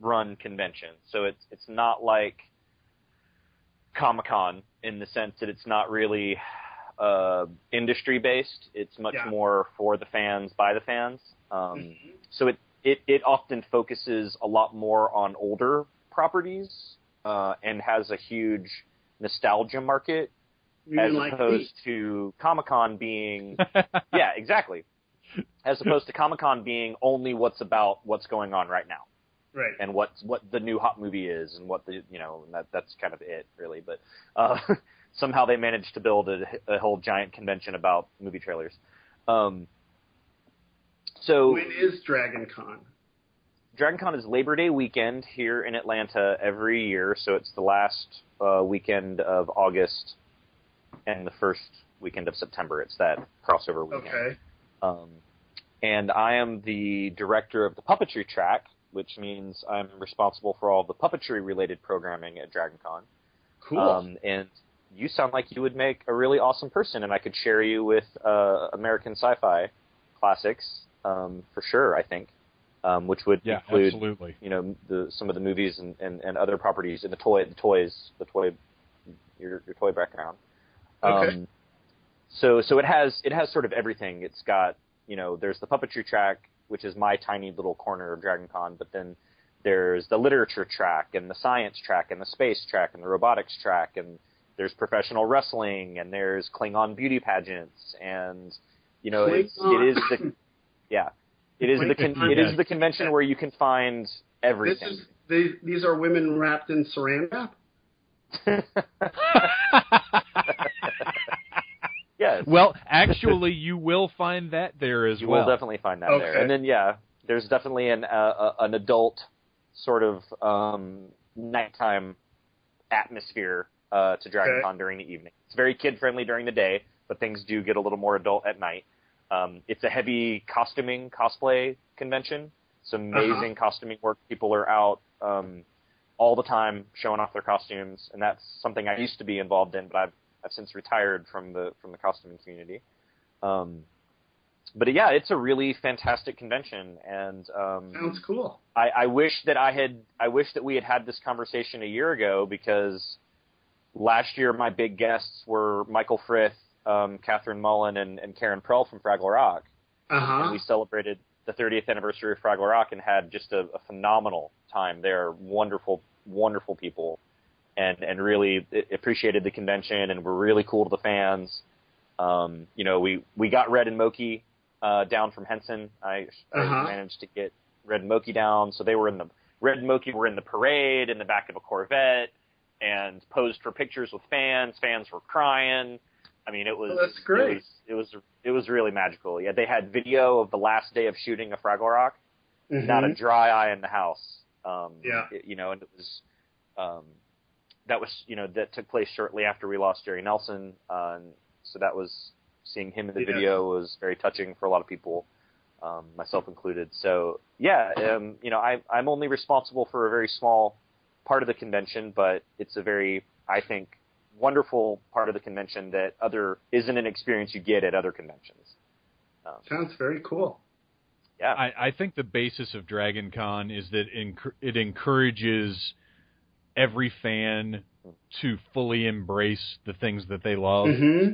run convention. So it's it's not like Comic Con in the sense that it's not really uh, industry based. It's much Yeah. more for the fans by the fans. Um, so it, it it often focuses a lot more on older properties uh, and has a huge nostalgia market You as like opposed me? to Comic Con being (laughs) yeah, exactly. As opposed to Comic Con being only what's about what's going on right now right? and what what the new hot movie is and what the you know and that that's kind of it really. But uh, (laughs) somehow they managed to build a, a whole giant convention about movie trailers. Um, so When is Dragon Con? Dragon Con is Labor Day weekend here in Atlanta every year, so it's the last uh, weekend of August and the first weekend of September. It's that crossover weekend. Okay. Um, and I am the director of the puppetry track, which means I'm responsible for all the puppetry related programming at DragonCon. Cool. Um, and you sound like you would make a really awesome person, and I could share you with uh, American sci-fi classics um, for sure. I think, um, which would Yeah, include absolutely. you know the some of the movies and, and, and other properties and the toy the toys the toy your your toy background. Okay. Um, so so it has it has sort of everything. It's got you know there's the puppetry track, which is my tiny little corner of Dragon Con, but then there's the literature track and the science track and the space track and the robotics track and there's professional wrestling and there's Klingon beauty pageants and you know it's, it Klingon. is the yeah it is the con- it is the convention where you can find this everything. is these, these are women wrapped in saran wrap. (laughs) yes. well, actually, you will find that there as you well. You will definitely find that there. And then yeah, there's definitely an uh, an adult sort of um, nighttime atmosphere uh, to Dragon Okay. Con during the evening. It's very kid friendly during the day, but things do get a little more adult at night. Um, it's a heavy costuming cosplay convention. Some Uh-huh. amazing costuming work. People are out um, all the time showing off their costumes, and that's something I used to be involved in, but I've I've since retired from the from the costuming community. Um, but yeah, it's a really fantastic convention, and um, Sounds cool. I, I wish that I had I wish that we had had this conversation a year ago because last year my big guests were Michael Frith, um, Kathryn Mullen, and, and Karen Prell from Fraggle Rock, Uh and we celebrated the 30th anniversary of Fraggle Rock and had just a, a phenomenal time They're Wonderful, wonderful people, and and really appreciated the convention and were really cool to the fans. Um, you know, we we got Red and Mokey uh, down from Henson. I, I Uh-huh. managed to get Red and Mokey down, so they were in the Red and Mokey were in the parade in the back of a Corvette and posed for pictures with fans. Fans were crying. I mean, it was Oh, that's great. It was, it was it was really magical. Yeah, they had video of the last day of shooting of Fraggle Rock. Mhm. Not a dry eye in the house. Um, Yeah. it- you know, and it was um, that was you know that took place shortly after we lost Jerry Nelson, uh, and so that was seeing him in the Yes. video was very touching for a lot of people, um, myself included. So yeah, um, you know, I, I'm only responsible for a very small part of the convention, but it's a very, I think, wonderful part of the convention that other isn't an experience you get at other conventions. Um, Sounds very cool. yeah, I, I think the basis of Dragon Con is that enc- it encourages every fan to fully embrace the things that they love hmm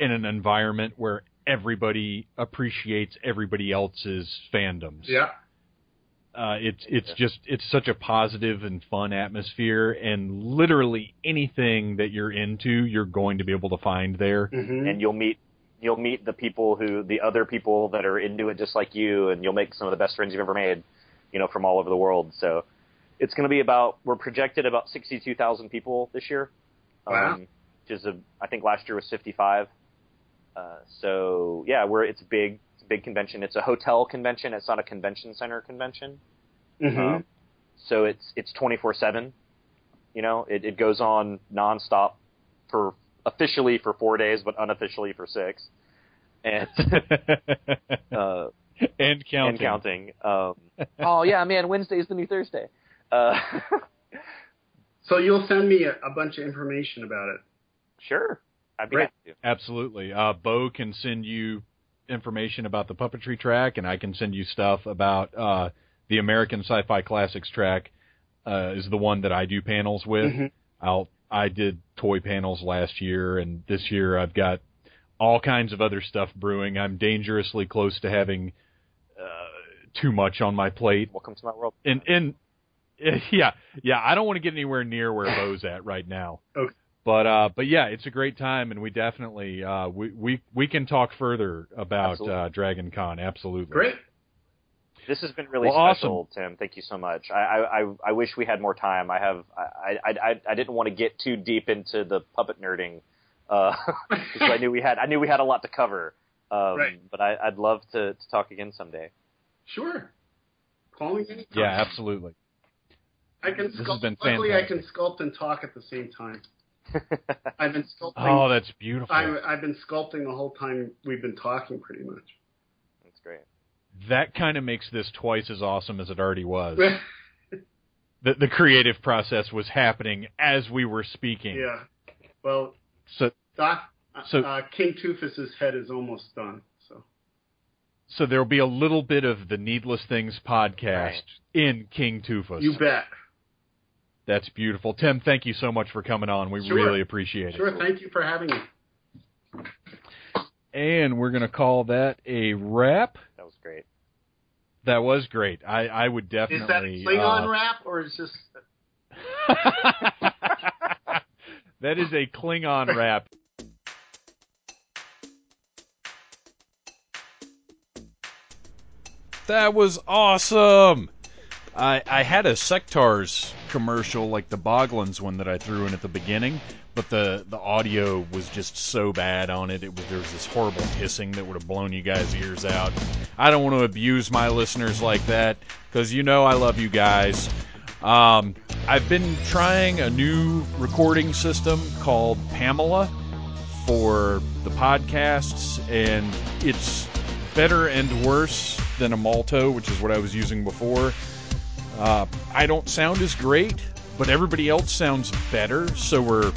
in an environment where everybody appreciates everybody else's fandoms. Yeah. Uh, it's it's just it's such a positive and fun atmosphere, and literally anything that you're into, you're going to be able to find there. hmm and you'll meet you'll meet the people who the other people that are into it just like you and you'll make some of the best friends you've ever made you know from all over the world. So it's going to be about we're projected about 62,000 people this year. Wow. um, which is a I think last year was 55 uh, so yeah we're it's big. it's a big convention it's a hotel convention it's not a convention center convention hmm um, so it's it's 24/7. You know, it, it goes on nonstop for officially for four days, but unofficially for six. And (laughs) uh, and counting. and counting. Um, (laughs) oh yeah, man, Wednesday's the new Thursday. Uh, (laughs) So you'll send me a, a bunch of information about it. sure, I'd be Great. happy to. Absolutely. Uh, Bo can send you information about the puppetry track, and I can send you stuff about uh, the American Sci-Fi Classics track. Uh, is the one that I do panels with. Mhm. I'll I did toy panels last year, and this year I've got all kinds of other stuff brewing. I'm dangerously close to having uh, too much on my plate, Welcome to my world. and and (laughs) yeah, yeah, I don't want to get anywhere near where Bo's at right now. Okay. But uh, but yeah, it's a great time, and we definitely uh, we we we can talk further about Absolutely. uh, Dragon Con. Absolutely. Great. This has been really Well, special, Tim. Thank you so much. I, I, I, I wish we had more time. I have I, I, I, I didn't want to get too deep into the puppet nerding uh, (laughs) because I knew we had I knew we had a lot to cover. Um, Right. But I, I'd love to, to talk again someday. Sure. Call me anytime. Yeah, absolutely. I can This has been luckily, I can sculpt and talk at the same time. (laughs) I've been sculpting. Oh, that's beautiful. I, I've been sculpting the whole time we've been talking, pretty much. That's great. That kind of makes this twice as awesome as it already was. (laughs) the, the creative process was happening as we were speaking. yeah. Well, So Doc, So- uh, King Toothless's head is almost done. So so there'll be a little bit of the Needless Things podcast Right. in King Tufus. you bet. That's beautiful. Tim, thank you so much for coming on. We Sure. really appreciate it. Sure. Thank you for having me. And we're going to call that a wrap. That was great. That was great. I, I would definitely. Is that a Klingon uh, rap or is just? (laughs) that is a Klingon (laughs) rap. That was awesome. I I had a Sectaurs commercial like the Boglins one that I threw in at the beginning, but the the audio was just so bad on it. It was there was this horrible hissing that would have blown you guys' ears out. I don't want to abuse my listeners like that because you know I love you guys. Um, I've been trying a new recording system called Pamela for the podcasts, and it's better and worse than Amolto, which is what I was using before. Uh, I don't sound as great, but everybody else sounds better, so we're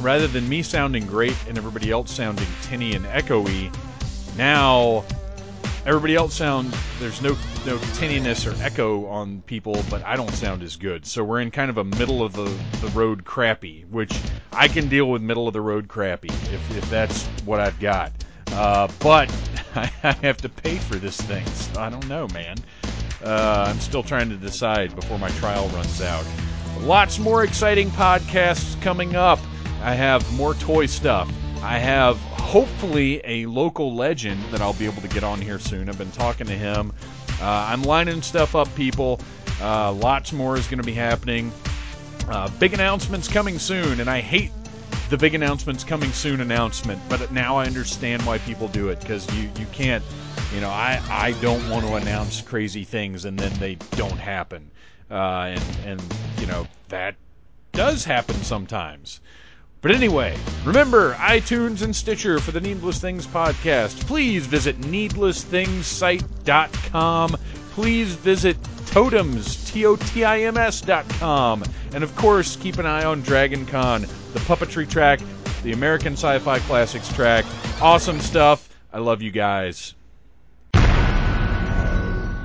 rather than me sounding great and everybody else sounding tinny and echoey, now everybody else sounds there's no no tinniness or echo on people, but I don't sound as good. So we're in kind of a middle of the, the road crappy, which I can deal with middle of the road crappy if, if that's what I've got. Uh, but (laughs) I have to pay for this thing. So I don't know, man. Uh, I'm still trying to decide before my trial runs out. Lots more exciting podcasts coming up. I have more toy stuff. I have hopefully a local legend that I'll be able to get on here soon. I've been talking to him. Uh, I'm lining stuff up, people. Uh, lots more is going to be happening. Uh, big announcements coming soon, and I hate the big announcements coming soon announcement, but now I understand why people do it because you you can't, you know, I I don't want to announce crazy things and then they don't happen, uh, and and you know that does happen sometimes. But anyway, remember iTunes and Stitcher for the Needless Things podcast. Please visit needlessthingssite.com. Please visit totims, T-O-T-I-M-S dot com. And of course, keep an eye on Dragon Con, the puppetry track, the American Sci-Fi Classics track. Awesome stuff. I love you guys.